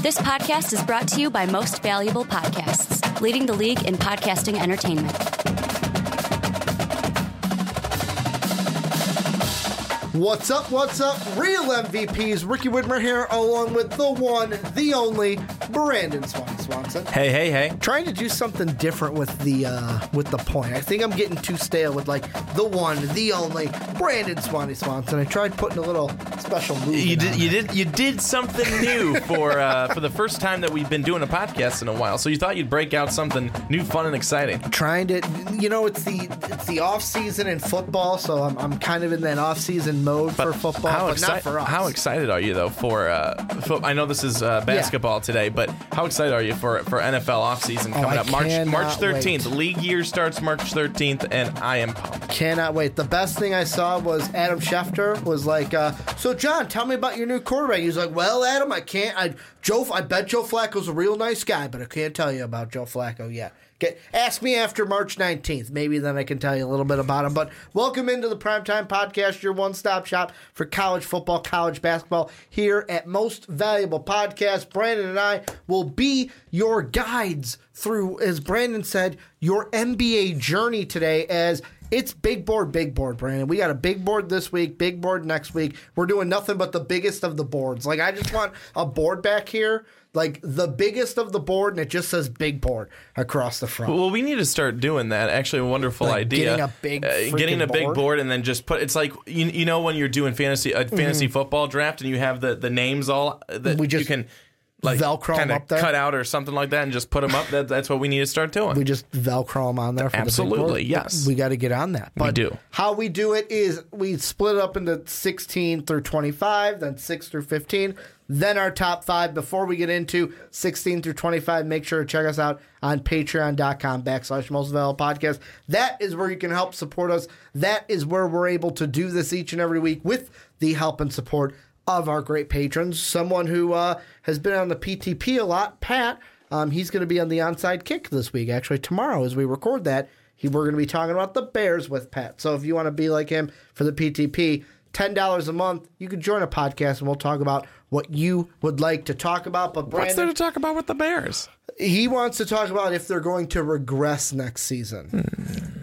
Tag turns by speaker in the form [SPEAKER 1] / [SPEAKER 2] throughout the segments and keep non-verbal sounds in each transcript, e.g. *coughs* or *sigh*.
[SPEAKER 1] This podcast is brought to you by Most Valuable Podcasts, leading the league in podcasting entertainment.
[SPEAKER 2] What's up? What's up? Real MVPs. Ricky Widmer here, along with the one, the only Brandon Swan Swanson.
[SPEAKER 3] Hey, hey, hey.
[SPEAKER 2] Trying to do something different with the uh, with the point. I think I'm getting too stale with like the one, the only Brandon Swanee Swanson. I tried putting a little special move.
[SPEAKER 3] You did you
[SPEAKER 2] it.
[SPEAKER 3] did you did something new for uh, *laughs* for the first time that we've been doing a podcast in a while. So you thought you'd break out something new, fun, and exciting.
[SPEAKER 2] trying to you know it's the it's the off season in football so I'm, I'm kind of in that off season mode for football
[SPEAKER 3] how,
[SPEAKER 2] but not for us
[SPEAKER 3] how excited are you though for? Uh, fo- I know this is uh, basketball today, but how excited are you for for NFL offseason coming
[SPEAKER 2] Oh, I
[SPEAKER 3] up? March
[SPEAKER 2] cannot
[SPEAKER 3] March thirteenth.
[SPEAKER 2] wait.
[SPEAKER 3] League year starts March thirteenth, and I am pumped.
[SPEAKER 2] cannot wait the best thing I saw was Adam Schefter was like uh, so John tell me about your new quarterback he's like well Adam I can't I Joe I bet Joe Flacco's a real nice guy but I can't tell you about Joe Flacco yet Get, ask me after March 19th. Maybe then I can tell you a little bit about him. But welcome into the Primetime Podcast, your one stop shop for college football, college basketball here at Most Valuable Podcast. Brandon and I will be your guides through, as Brandon said, your NBA journey today as it's big board, big board, Brandon. We got a big board this week, big board next week. We're doing nothing but the biggest of the boards. Like, I just want a board back here, like the biggest of the board, and it just says big board across the front.
[SPEAKER 3] Well, we need to start doing that. Actually, a wonderful
[SPEAKER 2] Like
[SPEAKER 3] idea.
[SPEAKER 2] getting a big
[SPEAKER 3] uh, getting a big
[SPEAKER 2] board?
[SPEAKER 3] board and then just put. It's like you, you know when you're doing fantasy a fantasy football draft and you have the the names all that
[SPEAKER 2] Mm-hmm. We just
[SPEAKER 3] you can like
[SPEAKER 2] Velcro 'em
[SPEAKER 3] kinda
[SPEAKER 2] up there?
[SPEAKER 3] cut out or something like that and just put them up. That, that's what we need to start doing.
[SPEAKER 2] We just Velcro them on there. For
[SPEAKER 3] Absolutely,
[SPEAKER 2] the
[SPEAKER 3] yes.
[SPEAKER 2] We got to get on that. But
[SPEAKER 3] do.
[SPEAKER 2] How we do it is we split it up into 16 through 25, then 6 through 15, then our top five. Before we get into 16 through 25, make sure to check us out on patreon.com backslash most valuable podcast. That is where you can help support us. That is where we're able to do this each and every week with the help and support of our great patrons. Someone who uh, has been on the PTP a lot, Pat. Um, he's going to be on the onside kick this week. Actually, tomorrow as we record that, he, we're going to be talking about the Bears with Pat. So if you want to be like him for the PTP, ten dollars a month, you can join a podcast and we'll talk about what you would like to talk about. But
[SPEAKER 3] What's there to talk about with the Bears?
[SPEAKER 2] he wants to talk about if they're going to regress next season. Hmm.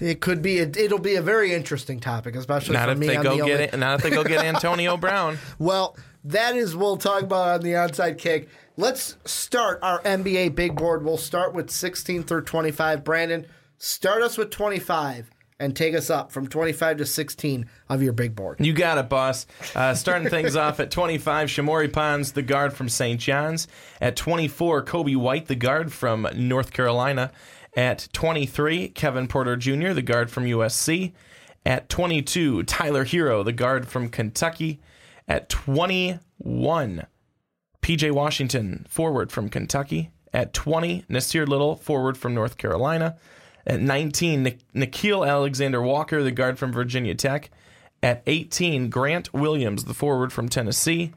[SPEAKER 2] It could be. It, it'll be a very interesting topic, especially
[SPEAKER 3] Not
[SPEAKER 2] for
[SPEAKER 3] if
[SPEAKER 2] me.
[SPEAKER 3] they
[SPEAKER 2] I'm
[SPEAKER 3] go
[SPEAKER 2] the
[SPEAKER 3] get
[SPEAKER 2] only-
[SPEAKER 3] it. Not if they go get *laughs* Antonio Brown.
[SPEAKER 2] Well, that is we'll talk about on the onside kick. Let's start our NBA big board. We'll start with 16 through 25. Brandon, start us with 25 and take us up from 25 to 16 of your big board.
[SPEAKER 3] You got it, boss. Uh, starting things off at 25, Shamorie Ponds, the guard from St. John's. At 24, Coby White, the guard from North Carolina. At 23, Kevin Porter Jr., the guard from USC. At 22, Tyler Herro, the guard from Kentucky. At 21, PJ Washington, forward from Kentucky. At 20, Nassir Little, forward from North Carolina. At 19, Nik- Nickeil Alexander Walker, the guard from Virginia Tech. At 18, Grant Williams, the forward from Tennessee.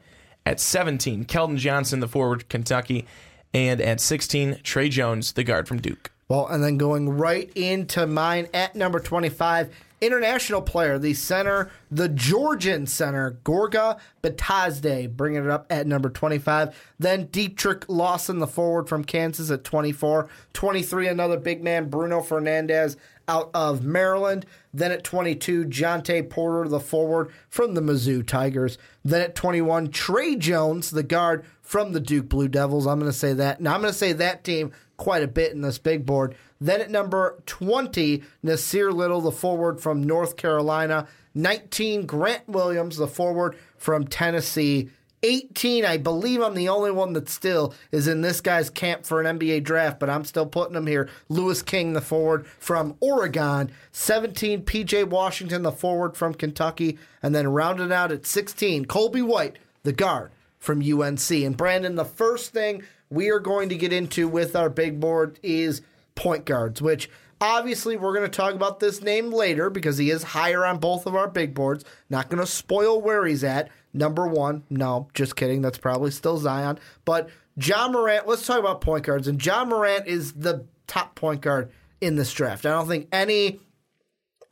[SPEAKER 3] At 17, Keldon Johnson, the forward from Kentucky. And at 16, Tre Jones, the guard from Duke.
[SPEAKER 2] Well, and then going right into mine at number 25, international player, the center, the Georgian center, Gorga Bitadze, bringing it up at number 25. Then Dedric Lawson, the forward from Kansas at 24. 23, another big man, Bruno Fernandez out of Maryland. Then at 22, Jontay Porter, the forward from the Mizzou Tigers. Then at 21, Tre Jones, the guard from the Duke Blue Devils. I'm going to say that. Now, I'm going to say that team quite a bit in this big board. Then at number 20, Nassir Little, the forward from North Carolina. 19, Grant Williams, the forward from Tennessee. 18, I believe I'm the only one that still is in this guy's camp for an NBA draft, but I'm still putting him here. Louis King, the forward from Oregon. 17, PJ Washington, the forward from Kentucky. And then rounded out at 16, Colby White, the guard from UNC. And Brandon, the first thing we are going to get into with our big board is point guards, which obviously we're going to talk about this name later because he is higher on both of our big boards. Not going to spoil where he's at. Number one, no, just kidding. That's probably still Zion. But Ja Morant, let's talk about point guards. And Ja Morant is the top point guard in this draft. I don't think any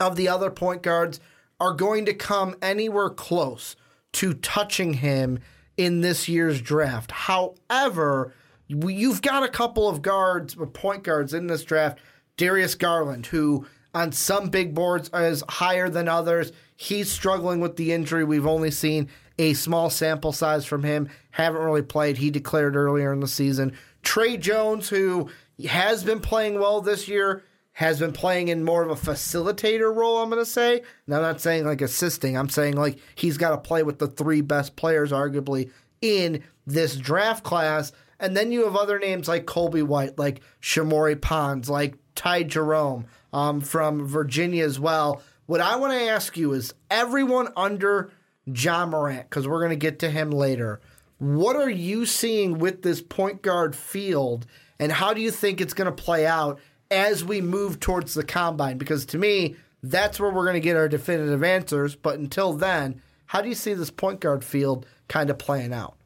[SPEAKER 2] of the other point guards are going to come anywhere close to touching him in this year's draft. However, you've got a couple of guards, uh, point guards in this draft. Darius Garland, who on some big boards is higher than others. He's struggling with the injury. We've only seen a small sample size from him. Haven't really played. He declared earlier in the season. Tre Jones, who has been playing well this year, has been playing in more of a facilitator role, I'm going to say. Now, I'm not saying like assisting. I'm saying like he's got to play with the three best players, arguably, in this draft class. And then you have other names like Colby White, like Shamorie Ponds, like Ty Jerome um, from Virginia as well. What I want to ask you is everyone under Ja Morant, because we're going to get to him later, what are you seeing with this point guard field, and how do you think it's going to play out as we move towards the combine? Because to me, that's where we're going to get our definitive answers. But until then, how do you see this point guard field kind of playing out?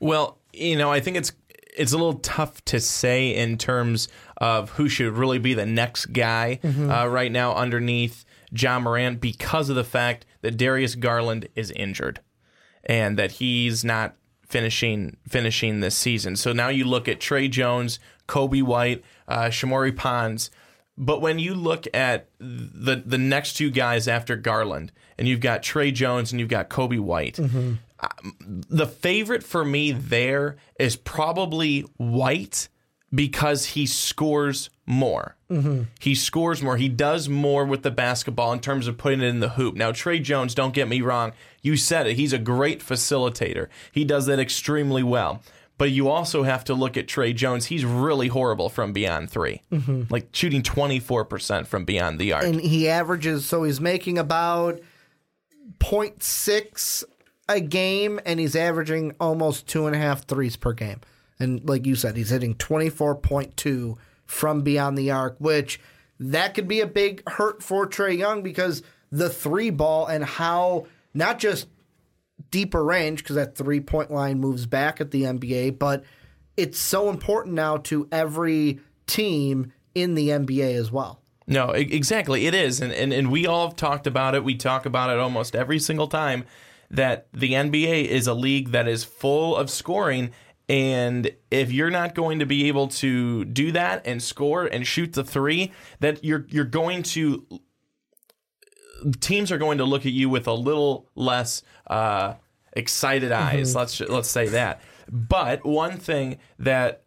[SPEAKER 3] Well, you know, I think it's it's a little tough to say in terms of who should really be the next guy mm-hmm. uh, right now underneath Ja Morant because of the fact that Darius Garland is injured and that he's not finishing finishing this season. So now you look at Tre Jones, Coby White, uh, Shamorie Ponds. But when you look at the the next two guys after Garland, and you've got Tre Jones and you've got Coby White, mm-hmm. Uh, the favorite for me there is probably White because he scores more. Mm-hmm. He scores more. He does more with the basketball in terms of putting it in the hoop. Now, Tre Jones, don't get me wrong. You said it. He's a great facilitator. He does that extremely well. But you also have to look at Tre Jones. He's really horrible from beyond 3 mm-hmm. like shooting 24% from beyond the arc.
[SPEAKER 2] And he averages, so he's making about 0.6 a game, and he's averaging almost two and a half threes per game. And like you said, he's hitting 24.2 from beyond the arc, which that could be a big hurt for Trey Young because the three ball and how not just deeper range, because that three point line moves back at the NBA, but it's so important now to every team in the NBA as well.
[SPEAKER 3] No, exactly. It is. And, and, and we all have talked about it. We talk about it almost every single time that the NBA is a league that is full of scoring and if you're not going to be able to do that and score and shoot the three, that you're you're going to teams are going to look at you with a little less uh, excited eyes. Mm-hmm. Let's let's say that. But one thing that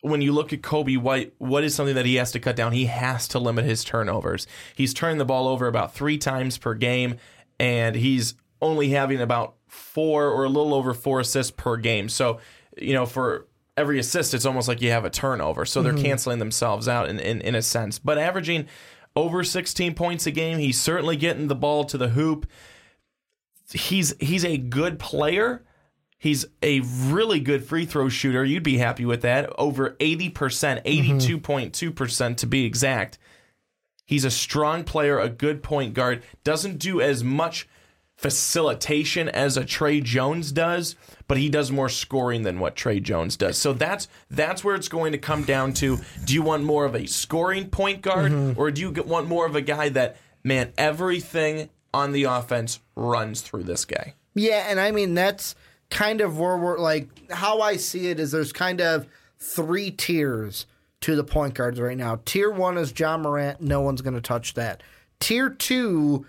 [SPEAKER 3] when you look at Coby White, what is something that he has to cut down? He has to limit his turnovers. He's turning the ball over about three times per game, and he's only having about four or a little over four assists per game. So you know, for every assist, it's almost like you have a turnover. So they're mm-hmm. canceling themselves out in, in, in a sense. But averaging over 16 points a game, he's certainly getting the ball to the hoop. He's he's a good player. He's a really good free throw shooter. You'd be happy with that. Over 80%, 82.2% to be exact. He's a strong player, a good point guard. Doesn't do as much facilitation as a Tre Jones does, but he does more scoring than what Tre Jones does. So that's that's where it's going to come down to. Do you want more of a scoring point guard, mm-hmm. or do you want more of a guy that man everything on the offense runs through this guy?
[SPEAKER 2] Yeah, and I mean that's kind of where we're like how I see it is there's kind of three tiers to the point guards right now. Tier one is Ja Morant, no one's going to touch that. Tier two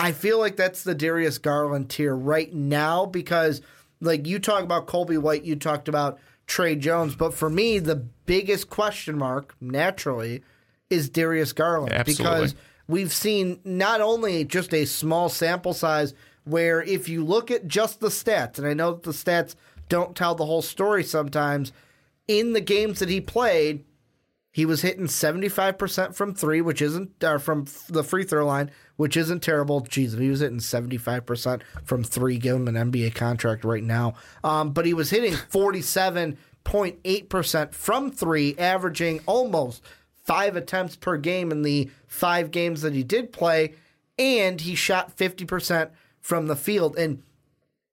[SPEAKER 2] I feel like that's the Darius Garland tier right now because, like, you talk about Colby White, you talked about Tre Jones, but for me, the biggest question mark, naturally, is Darius Garland
[SPEAKER 3] Absolutely.
[SPEAKER 2] because we've seen not only just a small sample size where if you look at just the stats, and I know that the stats don't tell the whole story sometimes, in the games that he played, he was hitting 75% from three, which isn't, uh, from the free throw line, which isn't terrible. Jeez, he was hitting 75% from three, give him an NBA contract right now. Um, but he was hitting *laughs* 47.8% from three, averaging almost five attempts per game in the five games that he did play. And he shot 50% from the field. And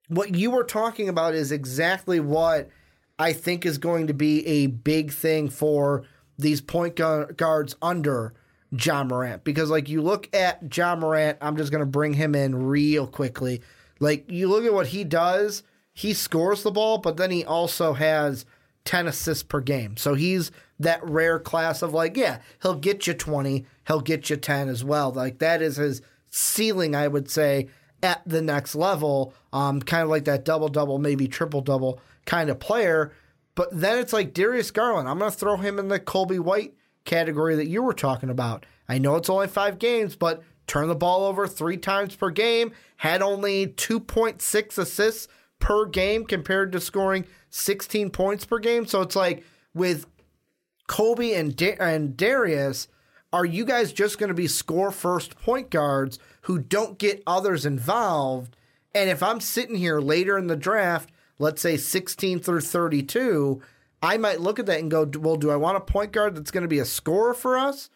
[SPEAKER 2] what you were talking about is exactly what I think is going to be a big thing for these point guards under Ja Morant because like you look at Ja Morant, I'm just gonna bring him in real quickly. Like you look at what he does, he scores the ball, but then he also has 10 assists per game. So he's that rare class of like, yeah, he'll get you 20, he'll get you 10 as well. Like that is his ceiling, I would say, at the next level. Um, kind of like that double double, maybe triple double kind of player. But then it's like Darius Garland. I'm going to throw him in the Colby White category that you were talking about. I know it's only five games, but turn the ball over three times per game, had only 2.6 assists per game compared to scoring 16 points per game. So it's like with Colby and da- and Darius, are you guys just going to be score first point guards who don't get others involved? And if I'm sitting here later in the draft, let's say 16 through 32, I might look at that and go, well, do I want a point guard that's going to be a scorer for us?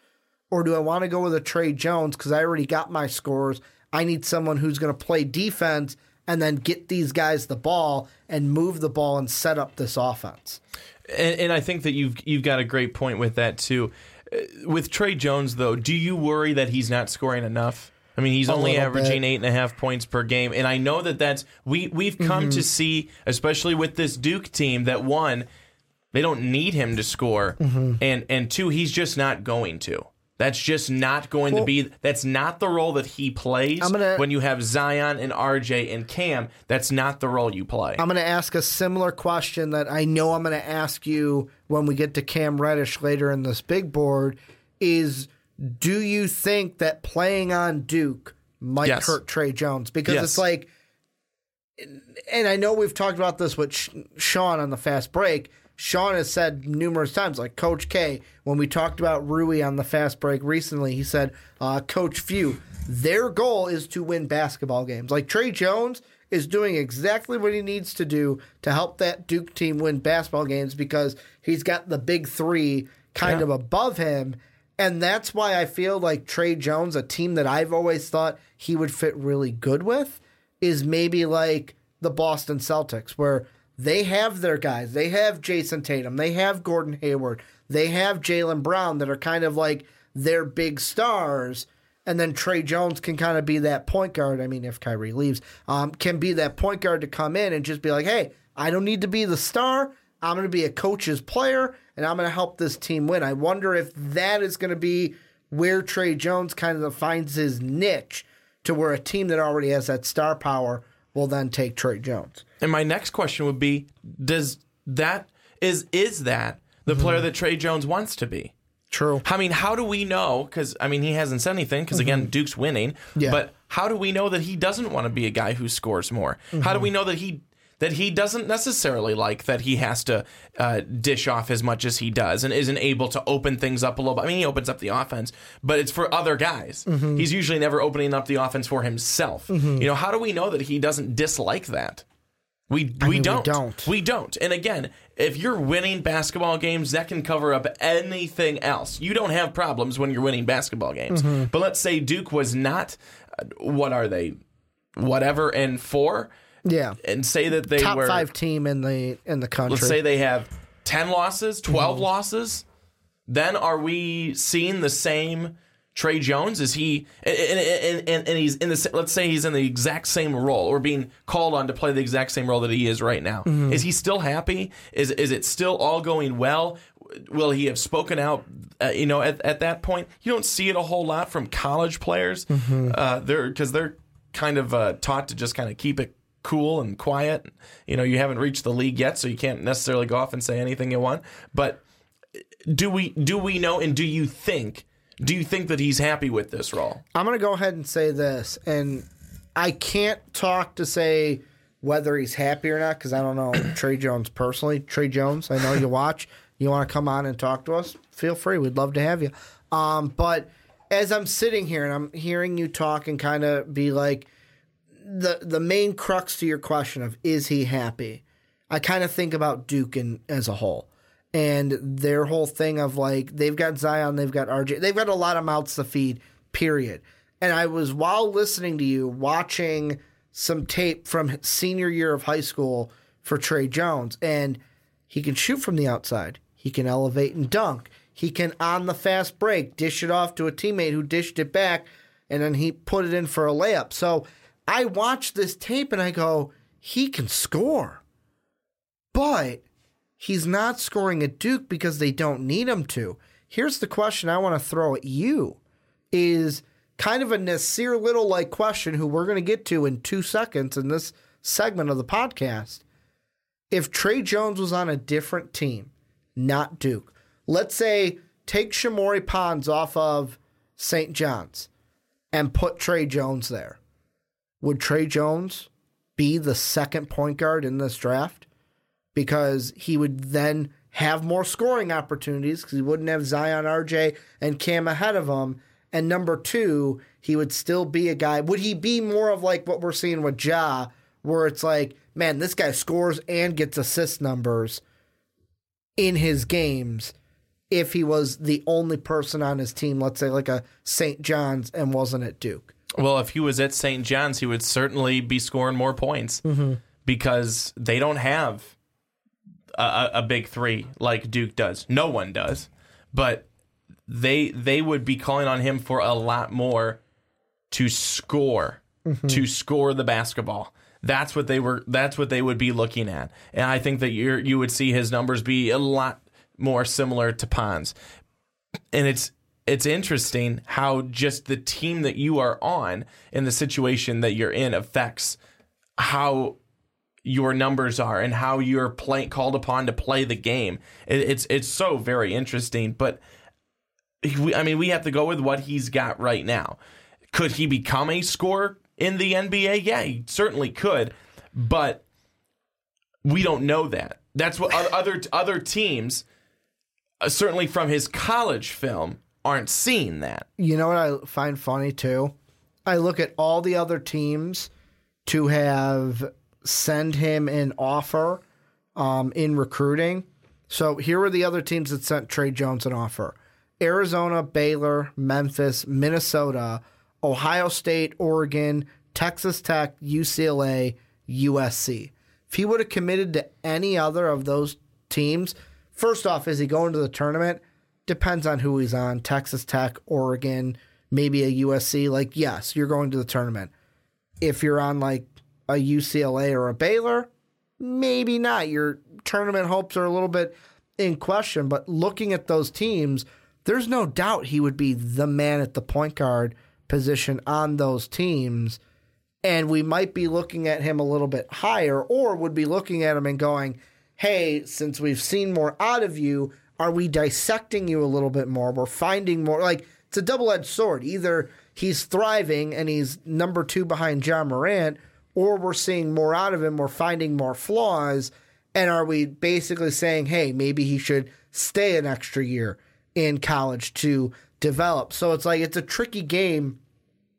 [SPEAKER 2] Or do I want to go with a Tre Jones because I already got my scores? I need someone who's going to play defense and then get these guys the ball and move the ball and set up this offense.
[SPEAKER 3] And, and I think that you've you've got a great point with that too. Uh, With Tre Jones, though, do you worry that he's not scoring enough? I mean, he's
[SPEAKER 2] A
[SPEAKER 3] only averaging
[SPEAKER 2] bit.
[SPEAKER 3] eight and a half points per game, and I know that that's we we've come
[SPEAKER 2] Mm-hmm.
[SPEAKER 3] to see, especially with this Duke team, that one, they don't need him to score,
[SPEAKER 2] Mm-hmm.
[SPEAKER 3] and and two, he's just not going to. That's just not going to be. That's not the role that he plays.
[SPEAKER 2] I'm gonna-
[SPEAKER 3] when you have Zion and RJ and Cam, that's not the role you play.
[SPEAKER 2] I'm going to ask a similar question that I know I'm going to ask you when we get to Cam Reddish later in this big board is do you think that playing on Duke might
[SPEAKER 3] Yes.
[SPEAKER 2] hurt Tre Jones? Because
[SPEAKER 3] Yes.
[SPEAKER 2] it's like, and I know we've talked about this with Sean on the fast break. Sean has said numerous times, like Coach K, when we talked about Rui on the fast break recently, he said, uh, Coach Few, their goal is to win basketball games. Like Tre Jones is doing exactly what he needs to do to help that Duke team win basketball games because he's got the big three kind
[SPEAKER 3] Yeah.
[SPEAKER 2] of above him. And that's why I feel like Tre Jones, a team that I've always thought he would fit really good with, is maybe like the Boston Celtics, where they have their guys. They have Jayson Tatum. They have Gordon Hayward. They have Jaylen Brown that are kind of like their big stars. And then Tre Jones can kind of be that point guard. I mean, if Kyrie leaves, um, can be that point guard to come in and just be like, hey, I don't need to be the star. I'm going to be a coach's player and I'm going to help this team win. I wonder if that is going to be where Tre Jones kind of finds his niche to where a team that already has that star power will then take Tre Jones.
[SPEAKER 3] And my next question would be: Does that is is that the mm-hmm. player that Tre Jones wants to be?
[SPEAKER 2] True.
[SPEAKER 3] I mean, how do we know? Because I mean, he hasn't said anything. Because mm-hmm. again, Duke's winning.
[SPEAKER 2] Yeah.
[SPEAKER 3] But how do we know that he doesn't want to be a guy who scores more? Mm-hmm. How do we know that he that he doesn't necessarily like that he has to uh, dish off as much as he does and isn't able to open things up a little bit? I mean, he opens up the offense, but it's for other guys. He's usually never opening up the offense for himself. You know, how do we know that he doesn't dislike that? We we
[SPEAKER 2] mean,
[SPEAKER 3] don't.
[SPEAKER 2] don't.
[SPEAKER 3] We don't. And again, if you're winning basketball games, that can cover up anything else. You don't have problems when you're winning basketball games.
[SPEAKER 2] Mm-hmm.
[SPEAKER 3] But let's say Duke was not. uh, What are they? Whatever and four,
[SPEAKER 2] Yeah.
[SPEAKER 3] and say that they
[SPEAKER 2] Top
[SPEAKER 3] were.
[SPEAKER 2] five team in the in the country.
[SPEAKER 3] Let's say they have ten losses, 12
[SPEAKER 2] Mm-hmm.
[SPEAKER 3] losses. Then are we seeing the same? Tre Jones is he and, and, and, and he's in the let's say he's in the exact same role or being called on to play the exact same role that he is right now.
[SPEAKER 2] Mm-hmm.
[SPEAKER 3] Is he still happy? Is is it still all going well? Will he have spoken out? Uh, you know, at, at that point, you don't see it a whole lot from college players.
[SPEAKER 2] Mm-hmm.
[SPEAKER 3] Uh, they're because they're kind of uh, taught to just kind of keep it cool and quiet. You know, you haven't reached the league yet, so you can't necessarily go off and say anything you want. But do we do we know and do you think do you think that he's happy with this role?
[SPEAKER 2] I'm going to go ahead and say this, and I can't talk to say whether he's happy or not because I don't know *coughs* Tre Jones personally. Tre Jones, I know you *laughs* watch. You want to come on and talk to us? Feel free. We'd love to have you. Um, but as I'm sitting here and I'm hearing you talk and kind of be like the the main crux to your question of is he happy? I kind of think about Duke and as a whole and their whole thing of like they've got Zion, they've got RJ, they've got a lot of mouths to feed. Period. And I was while listening to you watching some tape from senior year of high school for Tre Jones, and he can shoot from the outside. He can elevate and dunk. He can on the fast break dish it off to a teammate who dished it back, and then he put it in for a layup. So I watch this tape and I go, he can score. But he's not scoring at Duke because they don't need him to. Here's the question I want to throw at you is kind of a Nassir Little like question who we're going to get to in 2 seconds in this segment of the podcast. If Tre Jones was on a different team, not Duke. Let's say take Shamorie Ponds off of St. John's and put Tre Jones there. Would Tre Jones be the second point guard in this draft? Because he would then have more scoring opportunities because he wouldn't have Zion, RJ, and Cam ahead of him. And number two, he would still be a guy. Would he be more of like what we're seeing with Ja, where it's like, man, this guy scores and gets assist numbers in his games if he was the only person on his team, let's say like a St. John's and wasn't at Duke.
[SPEAKER 3] Well, if he was at St. John's, he would certainly be scoring more points
[SPEAKER 2] Mm-hmm.
[SPEAKER 3] because they don't have a, a, big three like Duke does. No one does, but they they would be calling on him for a lot more to score,
[SPEAKER 2] Mm-hmm.
[SPEAKER 3] to score the basketball. That's what they were. That's what they would be looking at, and I think that you you would see his numbers be a lot more similar to Ponds and it's it's interesting how just the team that you are on and the situation that you're in affects how your numbers are and how you're playing called upon to play the game. It, it's it's so very interesting, but we, I mean we have to go with what he's got right now. Could he become a scorer in the NBA? Yeah, he certainly could, but we don't know that. That's what other other teams, uh, certainly from his college film, aren't seeing that.
[SPEAKER 2] You know what I find funny too? I look at all the other teams to have send him an offer um, in recruiting. So here are the other teams that sent Tre Jones an offer: Arizona, Baylor, Memphis, Minnesota, Ohio State, Oregon, Texas Tech, UCLA, USC. If he would have committed to any other of those teams, first off, is he going to the tournament? Depends on who he's on. Texas Tech, Oregon, maybe a USC. Like, yes, you're going to the tournament. If you're on like a UCLA or a Baylor, maybe not. Your tournament hopes are a little bit in question. But looking at those teams, there's no doubt he would be the man at the point guard position on those teams. And we might be looking at him a little bit higher, or would be looking at him and going, hey, since we've seen more out of you, are we dissecting you a little bit more? We're finding more. Like, it's a double edged sword. Either he's thriving and he's number two behind Ja Morant, or we're seeing more out of him. We're finding more flaws. And are we basically saying, hey, maybe he should stay an extra year in college to develop? So it's like it's a tricky game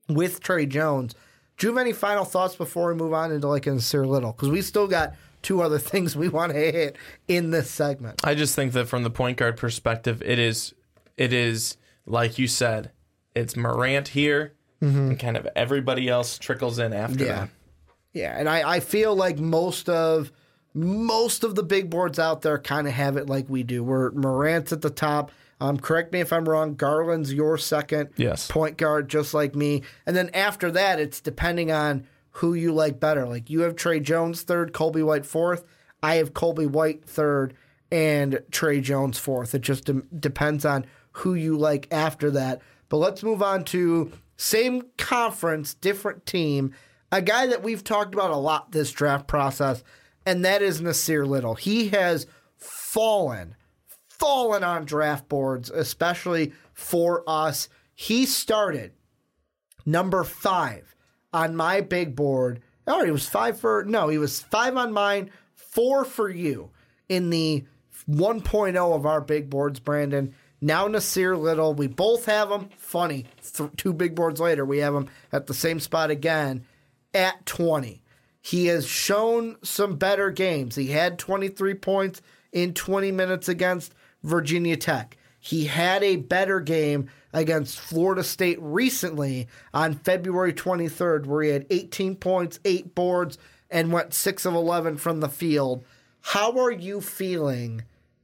[SPEAKER 2] with Tre Jones. Do you have any final thoughts before we move on into like Nassir Little? Because we still got two other things we want to hit in this segment.
[SPEAKER 3] I just think that from the point guard perspective, it is it is like you said, it's Morant here, and kind of everybody else trickles in after
[SPEAKER 2] Yeah.
[SPEAKER 3] that.
[SPEAKER 2] Yeah, and I, I feel like most of most of the big boards out there kind of have it like we do. Where Morant's at the top. Um, correct me if I'm wrong. Garland's your second
[SPEAKER 3] Yes.
[SPEAKER 2] point guard, just like me. And then after that, it's depending on who you like better. Like you have Tre Jones third, Colby White fourth. I have Colby White third and Tre Jones fourth. It just de- depends on who you like after that. But let's move on to same conference, different team. A guy that we've talked about a lot this draft process, and that is Nassir Little. He has fallen, fallen on draft boards, especially for us. He started number five on my big board. Oh, he was five for no, he was five on mine, four for you in the 1.0 of our big boards, Brandon. Now Nassir Little, we both have him. Funny, th- two big boards later, we have him at the same spot again at 20. He has shown some better games. He had 23 points in 20 minutes against Virginia Tech. He had a better game against Florida State recently on February 23rd, where he had 18 points, eight boards, and went 6 of 11 from the field. How are you feeling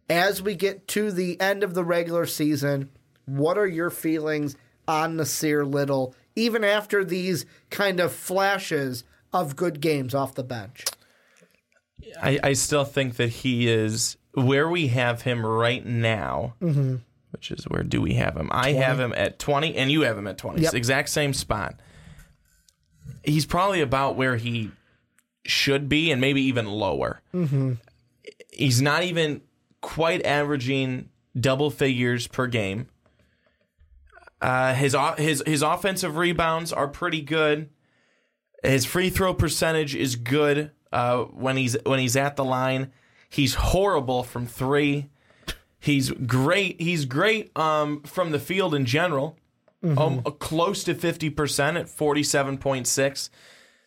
[SPEAKER 2] as we get to the end of the regular season? What are your feelings on Nassir Little, even after these kind of flashes of good games off the bench?
[SPEAKER 3] I, I still think that he is where we have him right now,
[SPEAKER 2] Mm-hmm.
[SPEAKER 3] Which is where do we have him? I have him at 20, and you have him at 20.
[SPEAKER 2] Yep.
[SPEAKER 3] Exact same spot. He's probably about where he should be, and maybe even lower.
[SPEAKER 2] Mm-hmm.
[SPEAKER 3] He's not even quite averaging double figures per game. Uh, his his his offensive rebounds are pretty good. His free throw percentage is good uh, when he's when he's at the line. He's horrible from three. He's great. He's great um, from the field in general. Um, close to fifty percent at forty seven point six.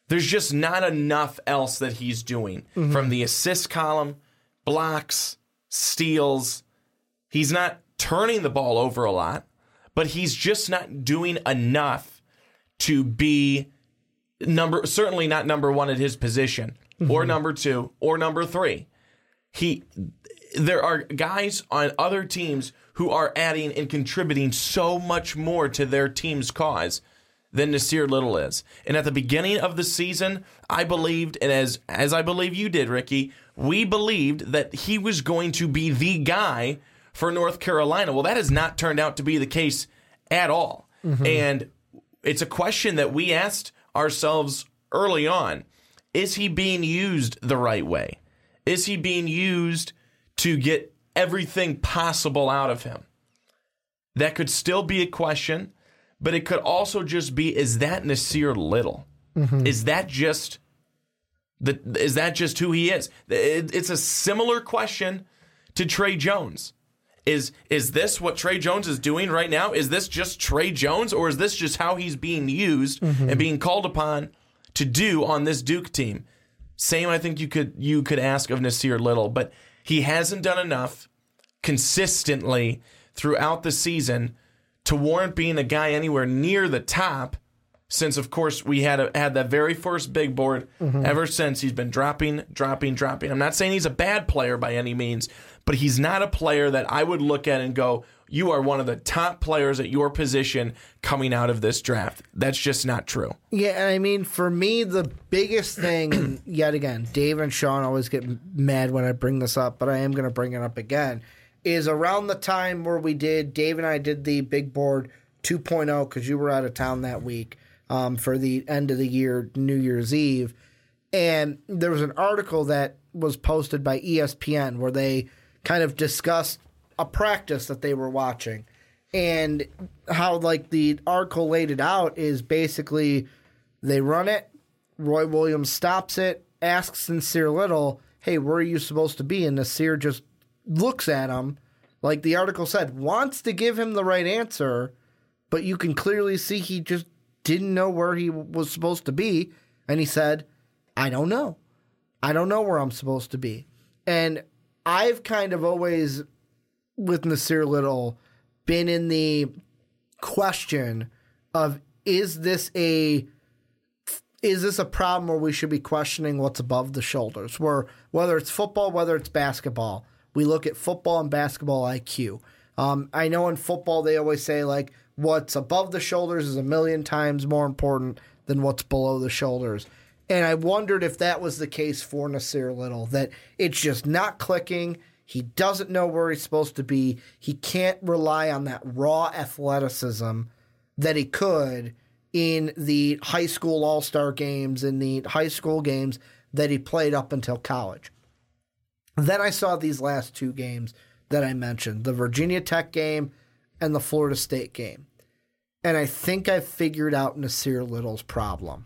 [SPEAKER 3] There's just not enough else that he's doing from the assist column, blocks, steals. He's not turning the ball over a lot, but he's just not doing enough to be number certainly not number 1 at his position or number 2 or number 3. He there are guys on other teams who are adding and contributing so much more to their team's cause than Nassir Little is. And at the beginning of the season, I believed, and as as I believe you did, Ricky, we believed that he was going to be the guy for North Carolina. Well, that has not turned out to be the case at all. Mm-hmm. And it's a question that we asked ourselves early on. Is he being used the right way? Is he being used to get everything possible out of him? That could still be a question, but it could also just be is that Nassir Little? Mm-hmm. Is that just the is that just who he is? It- it's a similar question to Tre Jones. Is is this what Tre Jones is doing right now? Is this just Tre Jones or is this just how he's being used mm-hmm. and being called upon to do on this Duke team? Same I think you could you could ask of Nassir Little, but he hasn't done enough consistently throughout the season to warrant being a guy anywhere near the top since of course we had a, had that very first big board mm-hmm. ever since. He's been dropping dropping dropping. I'm not saying he's a bad player by any means but he's not a player that i would look at and go you are one of the top players at your position coming out of this draft that's just not true
[SPEAKER 2] Yeah, and I mean, for me, the biggest thing, *clears throat* yet again, Dave and Sean always get mad when I bring this up, but I am going to bring it up again, is around the time where we did, Dave and I did the big board 2.0 because you were out of town that week um, for the end of the year, New Year's Eve. And there was an article that was posted by ESPN where they kind of discussed a practice that they were watching. And how like the article laid it out is basically they run it roy williams stops it asks nassir little hey where are you supposed to be? And nassir just looks at him like the article said wants to give him the right answer but you can clearly see he just didn't know where he was supposed to be. And he said i don't know. I don't know where i'm supposed to be. And i've kind of always with nassir little been in the question of is this a is this a problem where we should be questioning what's above the shoulders? Where whether it's football whether it's basketball we look at football and basketball iq um, i know in football they always say like what's above the shoulders is a million times more important than what's below the shoulders and i wondered if that was the case for nassir little that it's just not clicking he doesn't know where he's supposed to be. He can't rely on that raw athleticism that he could in the high school all star games and the high school games that he played up until college. Then I saw these last two games that I mentioned the Virginia Tech game and the Florida State game. And I think I figured out Nassir Little's problem.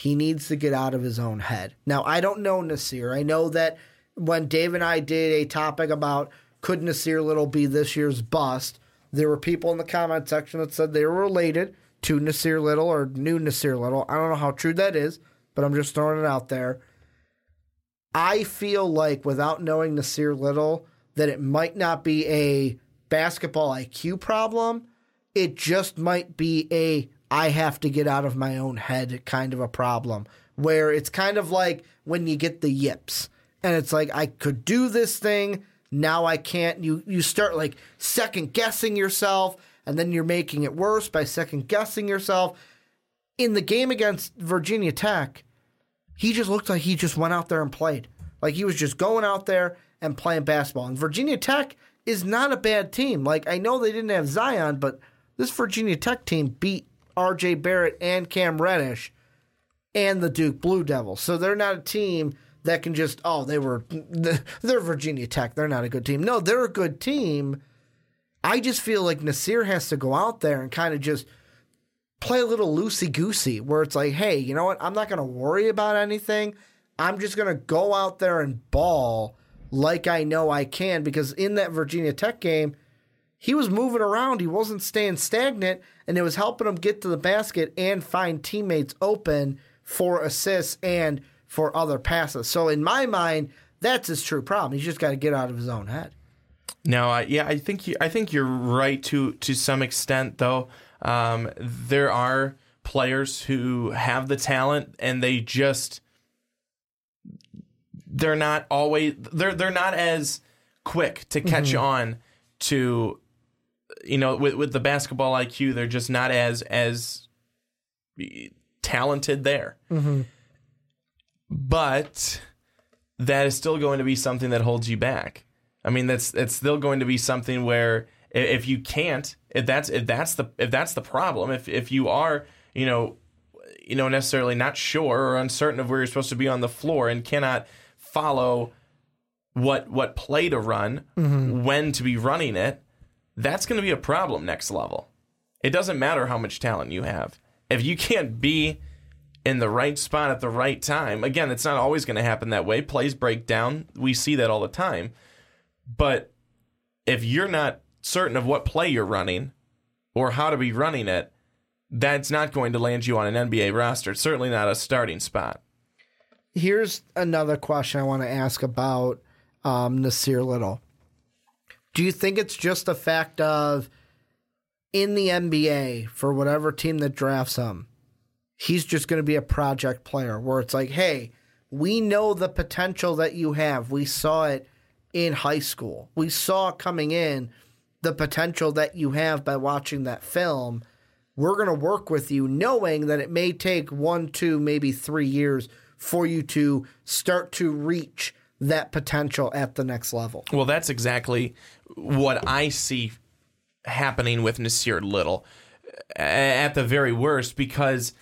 [SPEAKER 2] He needs to get out of his own head. Now, I don't know Nassir. I know that when Dave and I did a topic about could Nassir Little be this year's bust, there were people in the comment section that said they were related to Nassir Little or knew Nassir Little. I don't know how true that is, but I'm just throwing it out there. I feel like without knowing Nassir Little, that it might not be a basketball IQ problem. It just might be a I have to get out of my own head kind of a problem where it's kind of like when you get the yips and it's like I could do this thing, now I can't. You you start like second guessing yourself and then you're making it worse by second guessing yourself. In the game against Virginia Tech, he just looked like he just went out there and played. Like he was just going out there and playing basketball. And Virginia Tech is not a bad team. Like I know they didn't have Zion, but this Virginia Tech team beat R.J. Barrett and Cam Reddish and the Duke Blue Devils. So they're not a team that can just oh they were *laughs* they're Virginia Tech. They're not a good team. No, they're a good team. I just feel like Nassir has to go out there and kind of just play a little loosey goosey, where it's like, hey, you know what? I'm not going to worry about anything. I'm just going to go out there and ball like I know I can because in that Virginia Tech game, he was moving around. He wasn't staying stagnant, and it was helping him get to the basket and find teammates open for assists and for other passes. So in my mind, that's his true problem. He's just got to get out of his own head.
[SPEAKER 3] No, I, yeah, I think you, I think you're right to to some extent, though. Um, there are players who have the talent and they just they're not always they're they're not as quick to catch mm-hmm. on to you know with with the basketball IQ they're just not as as talented there. Mm-hmm. But that is still going to be something that holds you back. I mean that's it's still going to be something where if you can't if that's if that's the if that's the problem if if you are you know you know necessarily not sure or uncertain of where you're supposed to be on the floor and cannot follow what what play to run mm-hmm. when to be running it that's going to be a problem next level it doesn't matter how much talent you have if you can't be in the right spot at the right time again it's not always going to happen that way plays break down we see that all the time but if you're not certain of what play you're running or how to be running it, that's not going to land you on an NBA roster. It's certainly not a starting spot.
[SPEAKER 2] Here's another question I want to ask about um, Nassir Little. Do you think it's just a fact of in the NBA for whatever team that drafts him, he's just going to be a project player where it's like, hey, we know the potential that you have. We saw it in high school. We saw coming in the potential that you have by watching that film. We're going to work with you knowing that it may take one, two, maybe three years for you to start to reach that potential at the next level.
[SPEAKER 3] Well, that's exactly what I see happening with Nassir Little at the very worst because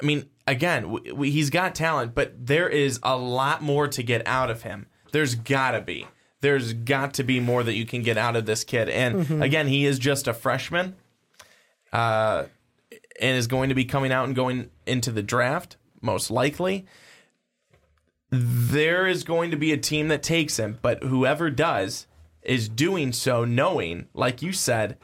[SPEAKER 3] I mean again he's got talent but there is a lot more to get out of him there's got to be there's got to be more that you can get out of this kid. And mm-hmm. again, he is just a freshman, uh, and is going to be coming out and going into the draft most likely. There is going to be a team that takes him, but whoever does is doing so knowing, like you said,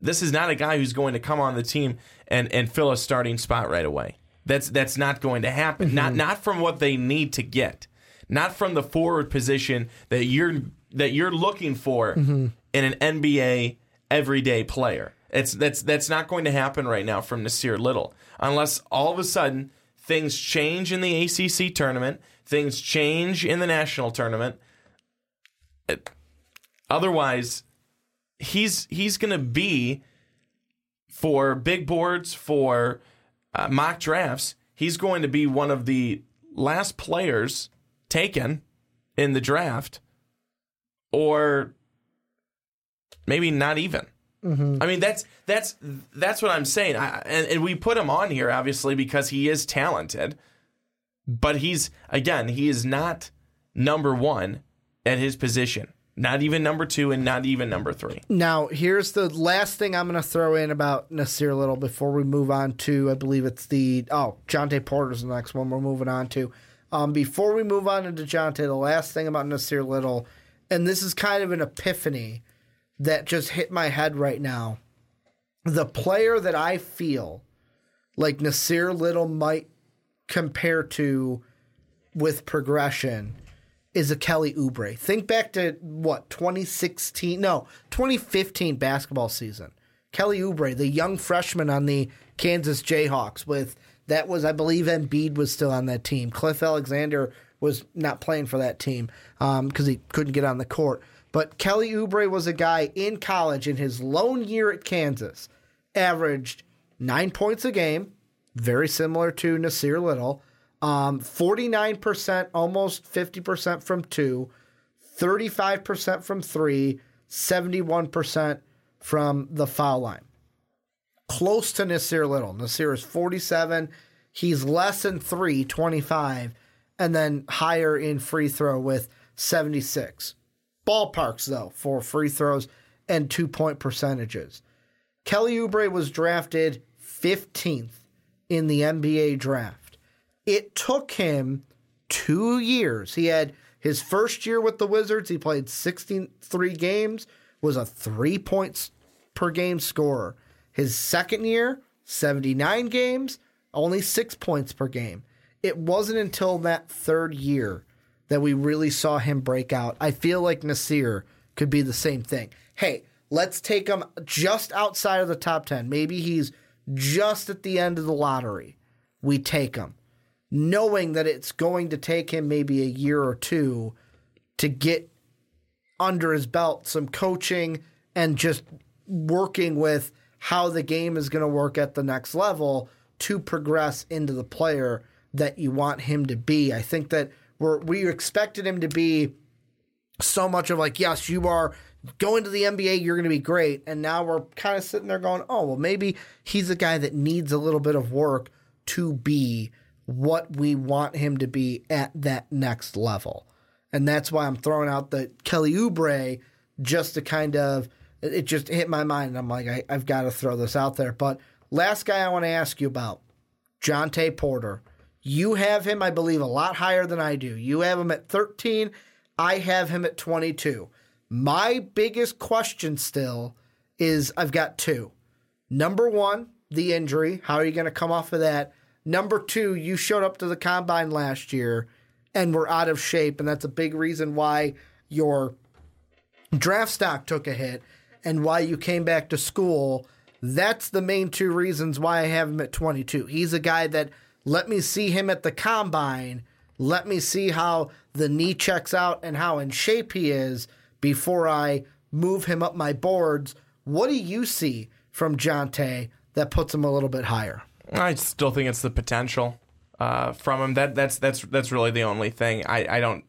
[SPEAKER 3] this is not a guy who's going to come on the team and, and fill a starting spot right away. That's that's not going to happen. Mm-hmm. Not not from what they need to get not from the forward position that you're that you're looking for mm-hmm. in an NBA everyday player. It's that's that's not going to happen right now from Nassir Little unless all of a sudden things change in the ACC tournament, things change in the national tournament. It, otherwise, he's he's going to be for big boards for uh, mock drafts. He's going to be one of the last players taken in the draft, or maybe not even. Mm-hmm. I mean, that's that's that's what I'm saying. I, and, and we put him on here obviously because he is talented, but he's again he is not number one at his position. Not even number two, and not even number three.
[SPEAKER 2] Now, here's the last thing I'm going to throw in about Nassir Little before we move on to, I believe it's the, oh, Jontay Porter's the next one we're moving on to. Um, before we move on to Jontay, the last thing about Nassir Little, and this is kind of an epiphany that just hit my head right now. The player that I feel like Nassir Little might compare to with progression is a Kelly Oubre. Think back to what 2016, no 2015 basketball season. Kelly Oubre, the young freshman on the Kansas Jayhawks, with that was, I believe, Embiid was still on that team. Cliff Alexander was not playing for that team because um, he couldn't get on the court. But Kelly Oubre was a guy in college in his lone year at Kansas, averaged nine points a game, very similar to Nassir Little, Um, 49%, almost 50% from two, 35% from three, 71% from the foul line. Close to Nassir Little. Nassir is 47. He's less than three, 25, and then higher in free throw with 76. Ballparks, though, for free throws and two point percentages. Kelly Oubre was drafted 15th in the NBA draft. It took him two years. He had his first year with the Wizards, he played 63 games, was a three points per game scorer. His second year, 79 games, only six points per game. It wasn't until that third year that we really saw him break out. I feel like Nassir could be the same thing. Hey, let's take him just outside of the top 10. Maybe he's just at the end of the lottery. We take him, knowing that it's going to take him maybe a year or two to get under his belt some coaching and just working with how the game is going to work at the next level to progress into the player that you want him to be. I think that we're, we expected him to be so much of like, yes, you are going to the NBA, you're going to be great. And now we're kind of sitting there going, oh, well, maybe he's a guy that needs a little bit of work to be what we want him to be at that next level. And that's why I'm throwing out the Kelly Oubre just to kind of, it just hit my mind. I'm like, I, I've got to throw this out there. But last guy I want to ask you about, Jontay Porter. You have him, I believe, a lot higher than I do. You have him at 13. I have him at 22. My biggest question still is I've got two. Number one, the injury. How are you going to come off of that? Number two, you showed up to the combine last year and were out of shape. And that's a big reason why your draft stock took a hit and why you came back to school. That's the main two reasons why I have him at 22. He's a guy that let me see him at the combine. Let me see how the knee checks out and how in shape he is before I move him up my boards. What do you see from Jontay that puts him a little bit higher?
[SPEAKER 3] I still think it's the potential uh, from him. That that's that's that's really the only thing. I, I don't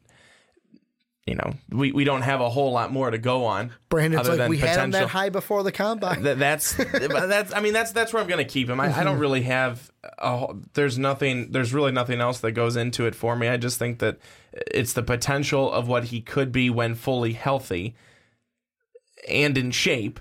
[SPEAKER 3] you know, we, we don't have a whole lot more to go on.
[SPEAKER 2] Brandon's
[SPEAKER 3] other
[SPEAKER 2] like
[SPEAKER 3] than
[SPEAKER 2] we had him that
[SPEAKER 3] potential.
[SPEAKER 2] high before the combine.
[SPEAKER 3] That, that's that's. I mean, that's that's where I'm going to keep him. I, I don't really have. A, there's nothing. There's really nothing else that goes into it for me. I just think that it's the potential of what he could be when fully healthy and in shape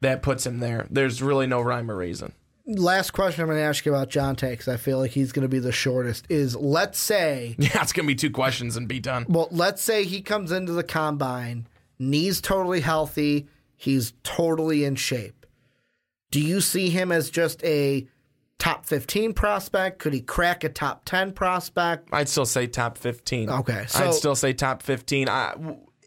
[SPEAKER 3] that puts him there. There's really no rhyme or reason.
[SPEAKER 2] Last question I'm going to ask you about Jontay because I feel like he's going to be the shortest. Is let's say *laughs*
[SPEAKER 3] Yeah, it's going to be two questions and be done.
[SPEAKER 2] Well, let's say he comes into the combine, knees totally healthy, he's totally in shape. Do you see him as just a top 15 prospect? Could he crack a top 10 prospect?
[SPEAKER 3] I'd still say top 15.
[SPEAKER 2] Okay, so-
[SPEAKER 3] I'd still say top 15. I,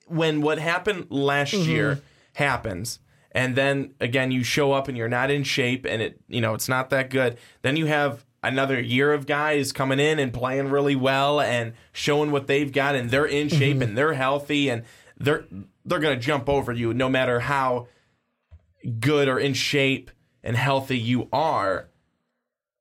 [SPEAKER 3] when what happened last
[SPEAKER 2] Mm-hmm.
[SPEAKER 3] year happens, and then again you show up and you're not in shape, and it you know it's not that good. Then you have another year of guys coming in and playing really well and showing what they've got, and they're in shape
[SPEAKER 2] Mm-hmm.
[SPEAKER 3] and they're healthy, and they're they're gonna jump over you no matter how good or in shape and healthy you are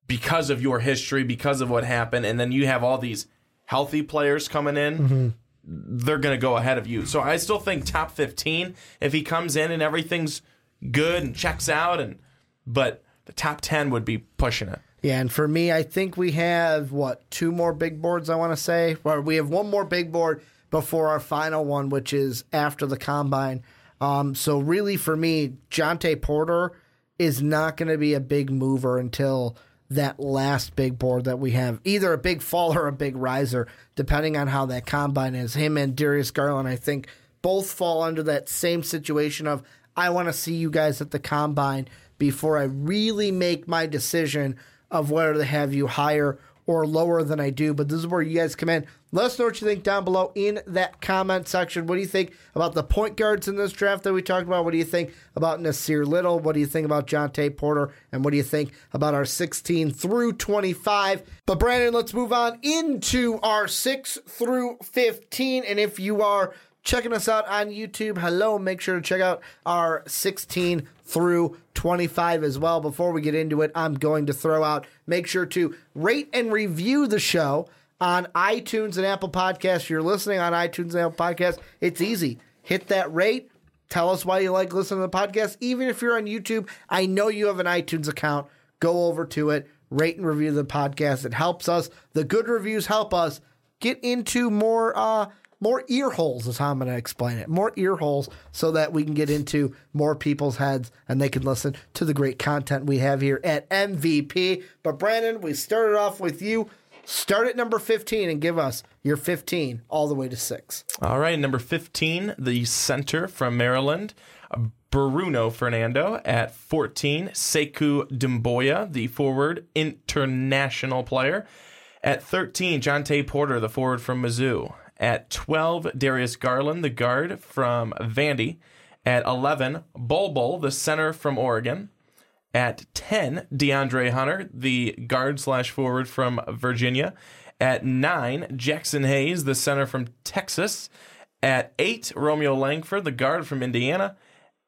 [SPEAKER 3] because of your history, because of what happened, and then you have all these healthy players coming in, they're going to go ahead of you. So I still think top 15 if he comes in and everything's good and checks out and but the top 10 would be pushing it.
[SPEAKER 2] Yeah, and for me, I think we have what two more big boards. I want to say, or we have one more big board before our final one, which is after the combine. Um, so really, for me, Jontay Porter is not going to be a big mover until that last big board that we have, either a big fall or a big riser, depending on how that combine is. Him and Darius Garland, I think, both fall under that same situation of I want to see you guys at the combine before I really make my decision of whether to have you higher or lower than I do. But this is where you guys come in. Let us know what you think down below in that comment section. What do you think about the point guards in this draft that we talked about? What do you think about Nassir Little? What do you think about Jontay Porter? And what do you think about our 16 through 25? But Brandon, let's move on into our 6 through 15. And if you are checking us out on YouTube, hello. Make sure to check out our 16 through 25 as well. Before we get into it, I'm going to throw out make sure to rate and review the show on iTunes and Apple Podcasts. If you're listening on iTunes and Apple Podcasts, it's easy. Hit that rate. Tell us why you like listening to the podcast. Even if you're on YouTube, I know you have an iTunes account. Go over to it, rate and review the podcast. It helps us. The good reviews help us get into more uh more ear holes is how I'm going to explain it. More ear holes so that we can get into more people's heads and they can listen to the great content we have here at MVP. But Brandon, we started off with you. Start at number 15 and give us your 15 all the way to 6.
[SPEAKER 3] All right, number 15, the center from Maryland, Bruno Fernando. At 14, Sekou Doumbouya, the forward international player. At 13, Jontay Porter, the forward from Mizzou. At 12, Darius Garland, the guard from Vandy. At 11, Bol Bol, the center from Oregon. At 10, DeAndre Hunter, the guard slash forward from Virginia. At 9, Jaxson Hayes, the center from Texas. At 8, Romeo Langford, the guard from Indiana.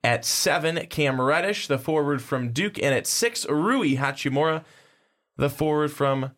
[SPEAKER 3] At 7, Cam Reddish, the forward from Duke. And at 6, Rui Hachimura, the forward from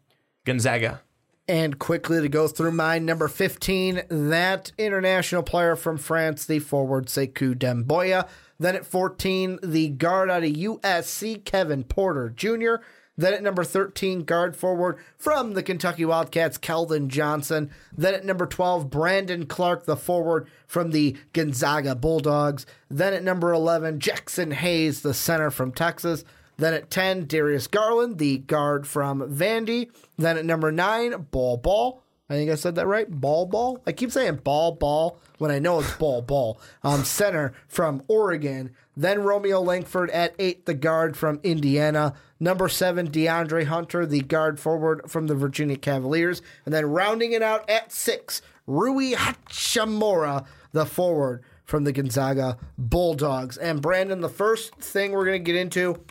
[SPEAKER 3] Gonzaga.
[SPEAKER 2] And quickly to go through mine, number 15, that international player from France, the forward Sekou Doumbouya. Then at 14, the guard out of USC, Kevin Porter Jr. Then at number 13, guard forward from the Kentucky Wildcats, Keldon Johnson. Then at number 12, Brandon Clarke, the forward from the Gonzaga Bulldogs. Then at number 11, Jaxson Hayes, the center from Texas. Then at 10, Darius Garland, the guard from Vandy. Then at number 9, Ball Ball. I think I said that right. Ball Ball. I keep saying ball ball when I know it's ball ball. *laughs* Um, center from Oregon. Then Romeo Langford at 8, the guard from Indiana. Number 7, DeAndre Hunter, the guard forward from the Virginia Cavaliers. And then rounding it out at 6, Rui Hachimura, the forward from the Gonzaga Bulldogs. And Brandon, the first thing we're going to get into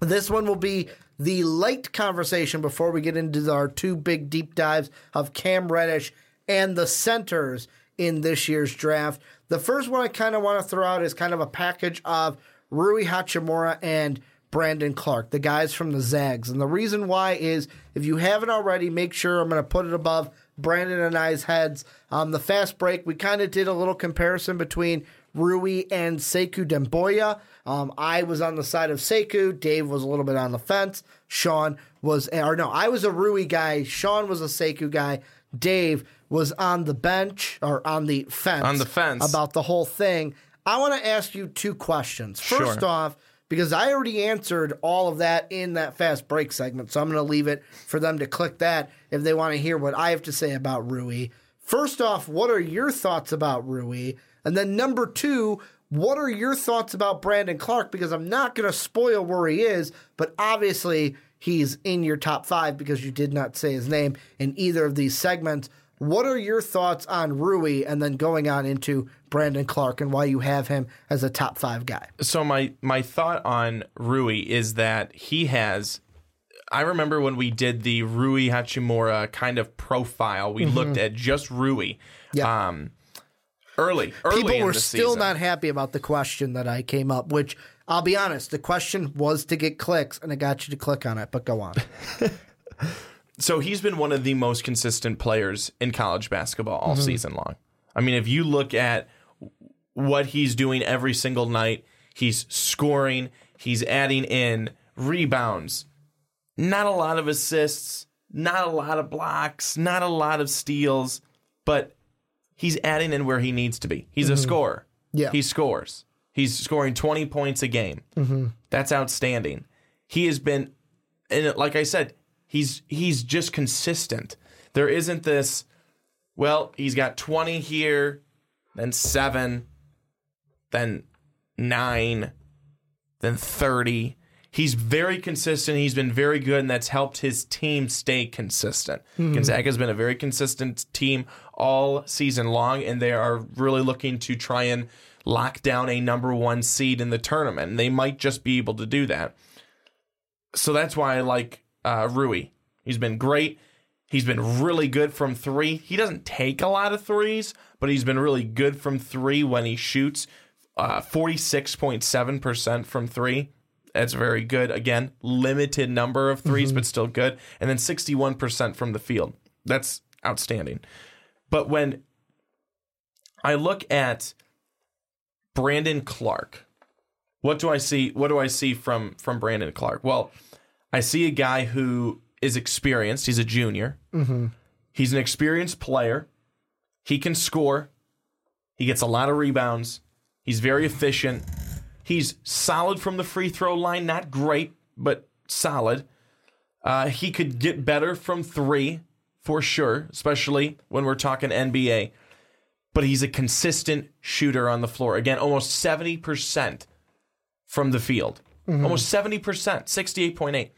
[SPEAKER 2] this one will be the light conversation before we get into our two big deep dives of Cam Reddish and the centers in this year's draft. The first one I kind of want to throw out is kind of a package of Rui Hachimura and Brandon Clarke, the guys from the Zags. And the reason why is if you haven't already, make sure I'm going to put it above Brandon and I's heads. Um, the fast break, we kind of did a little comparison between Rui and Sekou Doumbouya. Um, I was on the side of Sekou. Dave was a little bit on the fence. Sean was, or no, I was a Rui guy. Sean was a Sekou guy. Dave was on the bench or on the fence.
[SPEAKER 3] On the fence.
[SPEAKER 2] About the whole thing. I want to ask you two questions. First
[SPEAKER 3] Sure.
[SPEAKER 2] off, because I already answered all of that in that fast break segment, so I'm going to leave it for them to click that if they want to hear what I have to say about Rui. First off, what are your thoughts about Rui? And then number two, what are your thoughts about Brandon Clarke? Because I'm not going to spoil where he is, but obviously he's in your top five because you did not say his name in either of these segments. What are your thoughts on Rui and then going on into Brandon Clarke and why you have him as a top five guy?
[SPEAKER 3] So my my thought on Rui is that he has. I remember when we did the Rui Hachimura kind of profile, we looked at just Rui.
[SPEAKER 2] Mm-hmm. Yeah.
[SPEAKER 3] Um, early, early
[SPEAKER 2] People were still
[SPEAKER 3] season.
[SPEAKER 2] not happy about the question that I came up, which I'll be honest, the question was to get clicks and it got you to click on it, but go on. *laughs*
[SPEAKER 3] so he's been one of the most consistent players in college basketball
[SPEAKER 2] Mm-hmm.
[SPEAKER 3] all season long. I mean, if you look at what he's doing every single night, he's scoring, he's adding in rebounds, not a lot of assists, not a lot of blocks, not a lot of steals, but he's adding in where he needs to be. He's a scorer.
[SPEAKER 2] Mm-hmm. Yeah.
[SPEAKER 3] He scores. He's scoring 20 points a game. That's outstanding. He has been and like I said, he's he's just consistent. There isn't this well, he's got 20 here, then 7, then 9, then 30. He's very consistent. He's been very good, and that's helped his team stay consistent. Gonzaga's been a very consistent team all season long, and they are really looking to try and lock down a number one seed in the tournament. And they might just be able to do that. So that's why I like uh, Rui. He's been great. He's been really good from three. He doesn't take a lot of threes, but he's been really good from three when he shoots. Uh, 46.7% from three. That's very good. Again, limited number of 3s but still good. And then 61% from the field. That's outstanding. But when I look at Brandon Clarke, what do I see? What do I see from from Brandon Clarke? Well, I see a guy who is experienced. He's a junior. He's an experienced player. He can score. He gets a lot of rebounds. He's very efficient. He's solid from the free throw line. Not great, but solid. Uh, he could get better from three for sure, especially when we're talking NBA. But he's a consistent shooter on the floor. Again, almost 70% from the field. Mm-hmm. Almost 70%, 68.8.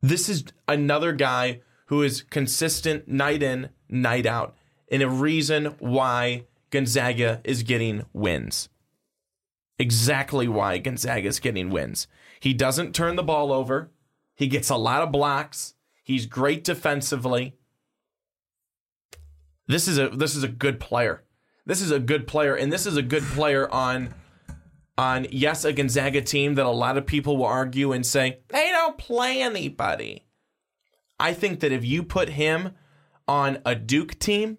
[SPEAKER 3] This is another guy who is consistent night in, night out, and a reason why Gonzaga is getting wins. Exactly why Gonzaga is getting wins. He doesn't turn the ball over. He gets a lot of blocks. He's great defensively. This is a this is a good player. This is a good player, and this is a good player on on yes, a Gonzaga team that a lot of people will argue and say they don't play anybody. I think that if you put him on a Duke team,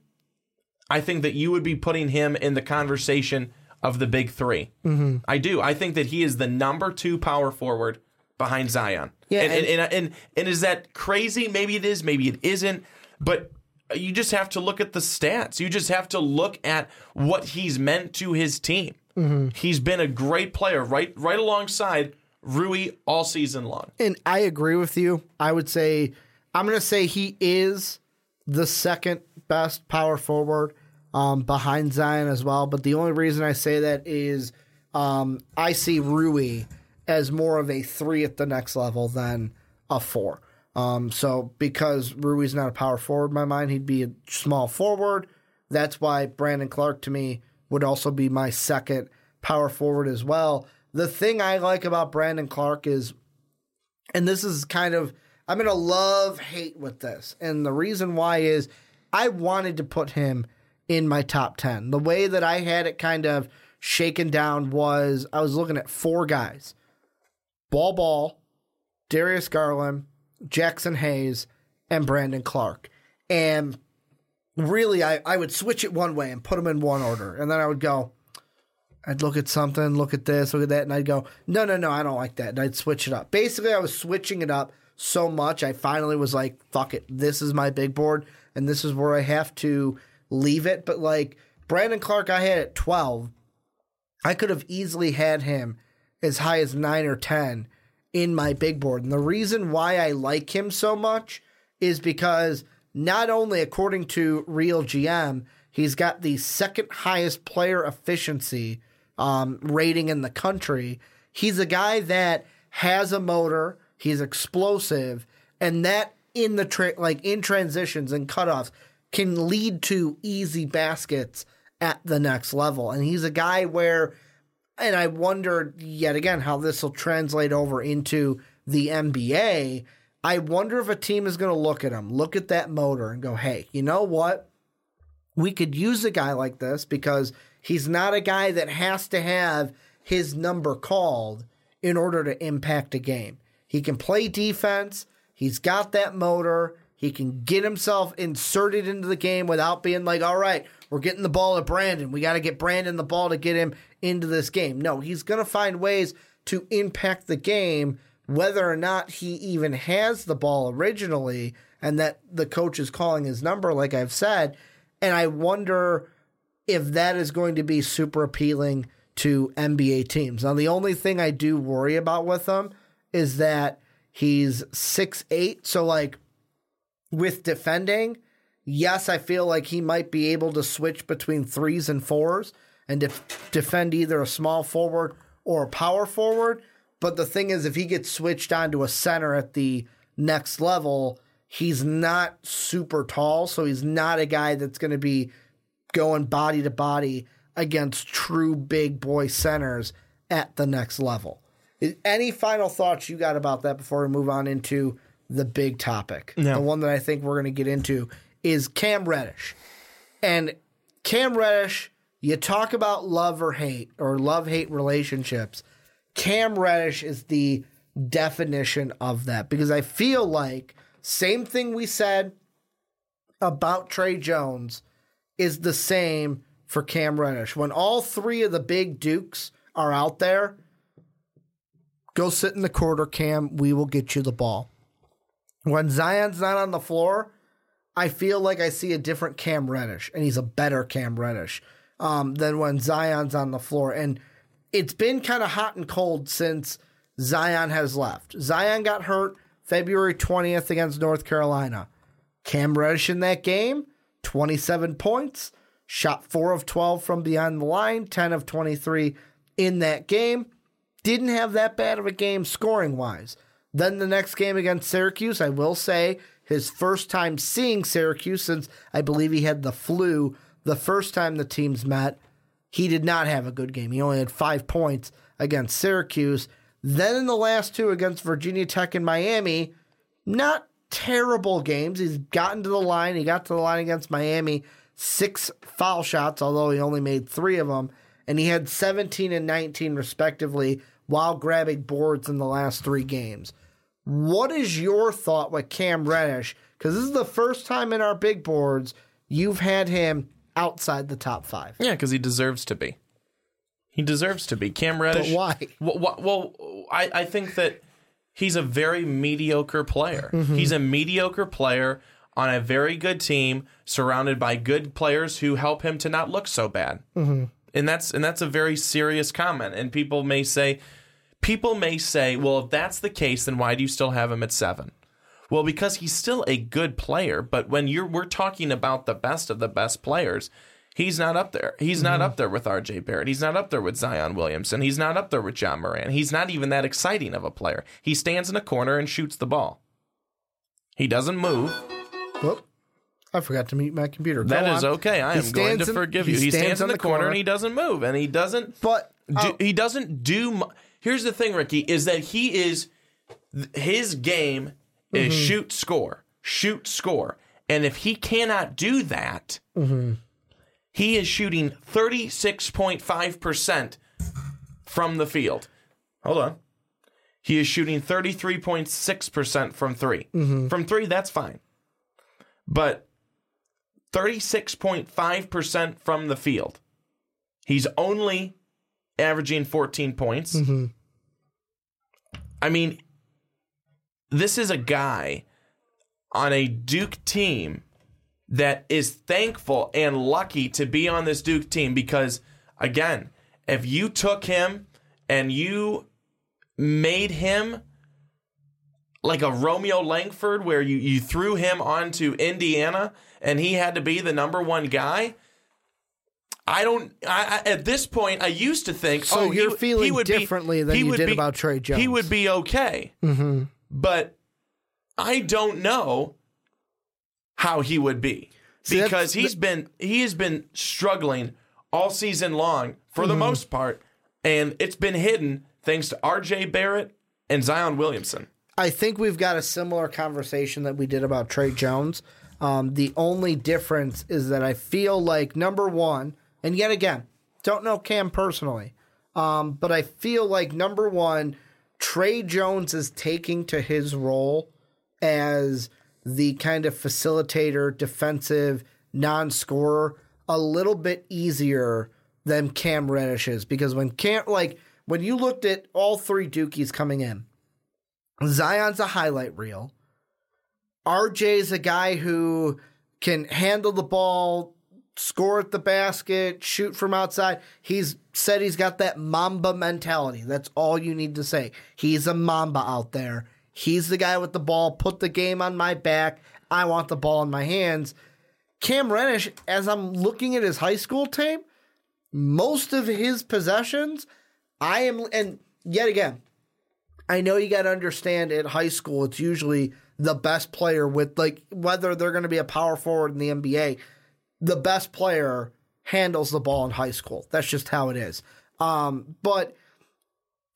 [SPEAKER 3] I think that you would be putting him in the conversation of the big 3 Mm-hmm. I do. I think that he is the number two power forward behind Zion.
[SPEAKER 2] Yeah,
[SPEAKER 3] and and,
[SPEAKER 2] and-
[SPEAKER 3] and, and, is that crazy? Maybe it is. Maybe it isn't. But you just have to look at the stats. You just have to look at what he's meant to his team.
[SPEAKER 2] Mm-hmm.
[SPEAKER 3] He's been a great player, right, right alongside Rui all season long.
[SPEAKER 2] And I agree with you. I would say I'm going to say he is the second best power forward um, behind Zion as well. But the only reason I say that is um, I see Rui as more of a three at the next level than a four. Um, so because Rui's not a power forward in my mind, he'd be a small forward. That's why Brandon Clarke to me would also be my second power forward as well. The thing I like about Brandon Clarke is and this is kind of I'm gonna love hate with this, and the reason why is I wanted to put him in my top ten. The way that I had it kind of shaken down was I was looking at four guys: Ball Ball, Darius Garland, Jaxson Hayes, and Brandon Clarke, and really I, I would switch it one way and put them in one order, and then I would go. I'd look at something, look at this, look at that, and I'd go, no, no, no, I don't like that. And I'd switch it up. Basically, I was switching it up so much, I finally was like, fuck it. This is my big board, and this is where I have to leave it. But like, Brandon Clarke, I had at 12. I could have easily had him as high as 9 or 10 in my big board. And the reason why I like him so much is because not only according to Real GM, he's got the second highest player efficiency um, rating in the country. He's a guy that has a motor. He's explosive, and that in the tra- like in transitions and cutoffs can lead to easy baskets at the next level. And he's a guy where, and I wonder yet again how this will translate over into the NBA. I wonder if a team is going to look at him, look at that motor, and go, "Hey, you know what? we could use a guy like this because he's not a guy that has to have his number called in order to impact a game. He can play defense, he's got that motor, he can get himself inserted into the game without being like, all right, we're getting the ball to Brandon. We got to get Brandon the ball to get him into this game. No, he's going to find ways to impact the game, whether or not he even has the ball originally and that the coach is calling his number, like I've said. And I wonder if that is going to be super appealing to NBA teams. Now, the only thing I do worry about with him is that he's six eight. So, like, with defending, yes, I feel like he might be able to switch between threes and fours and def- defend either a small forward or a power forward. But the thing is, if he gets switched onto a center at the next level, he's not super tall. So he's not a guy that's going to be going body to body against true big boy centers at the next level. Any final thoughts you got about that before we move on into the big topic.
[SPEAKER 3] Yeah.
[SPEAKER 2] The one that I think we're going to get into is Cam Reddish. And Cam Reddish, you talk about love or hate or love hate relationships. Cam Reddish is the definition of that because I feel like same thing we said about Tre Jones is the same for Cam Reddish. When all three of the big Dukes are out there, go sit in the quarter, Cam. We will get you the ball. When Zion's not on the floor, I feel like I see a different Cam Reddish, and he's a better Cam Reddish um, than when Zion's on the floor. And it's been kind of hot and cold since Zion has left. Zion got hurt February 20th against North Carolina. Cam Reddish in that game, 27 points, shot 4 of 12 from beyond the line, 10 of 23 in that game. Didn't have that bad of a game scoring wise. Then the next game against Syracuse, I will say, his first time seeing Syracuse since I believe he had the flu the first time the teams met. He did not have a good game. He only had five points against Syracuse. Then in the last two against Virginia Tech and Miami, not terrible games. He's gotten to the line. He got to the line against Miami, six foul shots, although he only made three of them. And he had 17 and 19, respectively, while grabbing boards in the last three games. What is your thought with Cam Reddish? Because this is the first time in our big boards you've had him outside the top five.
[SPEAKER 3] Yeah, because he deserves to be. He deserves to be. Cam Reddish.
[SPEAKER 2] But why?
[SPEAKER 3] Well, well I, I think that he's a very mediocre player.
[SPEAKER 2] Mm-hmm.
[SPEAKER 3] He's a mediocre player on a very good team, surrounded by good players who help him to not look so bad. Mm-hmm. And that's and that's a very serious comment. And people may say, people may say, well, if that's the case, then why do you still have him at seven? Well, because he's still a good player, but when you're we're talking about the best of the best players, he's not up there. He's not up there with RJ Barrett. He's not up there with Zion Williamson. He's not up there with Ja Morant. He's not even that exciting of a player. He stands in a corner and shoots the ball. He doesn't move.
[SPEAKER 2] Whoop. I forgot to mute my computer. Go
[SPEAKER 3] That is
[SPEAKER 2] on.
[SPEAKER 3] okay. I
[SPEAKER 2] He
[SPEAKER 3] am going to
[SPEAKER 2] in-
[SPEAKER 3] forgive you. He stands,
[SPEAKER 2] stands
[SPEAKER 3] in the,
[SPEAKER 2] the
[SPEAKER 3] corner,
[SPEAKER 2] corner.
[SPEAKER 3] and he doesn't move and he doesn't
[SPEAKER 2] But
[SPEAKER 3] do,
[SPEAKER 2] uh,
[SPEAKER 3] he doesn't do mu- here's the thing ricky is that he is his game is
[SPEAKER 2] Mm-hmm.
[SPEAKER 3] shoot score shoot score and if he cannot do that
[SPEAKER 2] Mm-hmm.
[SPEAKER 3] he is shooting 36.5% from the field hold on he is shooting 33.6% from 3
[SPEAKER 2] Mm-hmm.
[SPEAKER 3] from three that's fine but 36.5% from the field he's only averaging 14 points. I mean, this is a guy on a Duke team that is thankful and lucky to be on this Duke team because, again, if you took him and you made him like a Romeo Langford, where you, you threw him onto Indiana and he had to be the number one guy. I don't. I, I, at this point, I used to think.
[SPEAKER 2] So
[SPEAKER 3] oh, he
[SPEAKER 2] you're
[SPEAKER 3] w-
[SPEAKER 2] feeling
[SPEAKER 3] he would be-
[SPEAKER 2] differently than
[SPEAKER 3] he
[SPEAKER 2] you did
[SPEAKER 3] be-
[SPEAKER 2] about
[SPEAKER 3] Tre
[SPEAKER 2] Jones.
[SPEAKER 3] He would be okay,
[SPEAKER 2] Mm-hmm.
[SPEAKER 3] But I don't know how he would be
[SPEAKER 2] See,
[SPEAKER 3] because he's been he has been struggling all season long for
[SPEAKER 2] Mm-hmm.
[SPEAKER 3] the most part, and it's been hidden thanks to R.J. Barrett and Zion Williamson.
[SPEAKER 2] I think we've got a similar conversation that we did about Tre Jones. Um, the only difference is that I feel like number one, and yet again, don't know Cam personally, um, but I feel like number one, Tre Jones is taking to his role as the kind of facilitator, defensive, non-scorer a little bit easier than Cam Reddish is because when Cam like when you looked at all three Dukies coming in, Zion's a highlight reel. RJ's a guy who can handle the ball, score at the basket, shoot from outside. He's said he's got that Mamba mentality. That's all you need to say. He's a Mamba out there. He's the guy with the ball. Put the game on my back. I want the ball in my hands. Cam Reddish, as I'm looking at his high school tape, most of his possessions, I am, and yet again, I know you got to understand at high school, it's usually the best player with like whether they're going to be a power forward in the NBA, the best player handles the ball in high school. That's just how it is. Um, but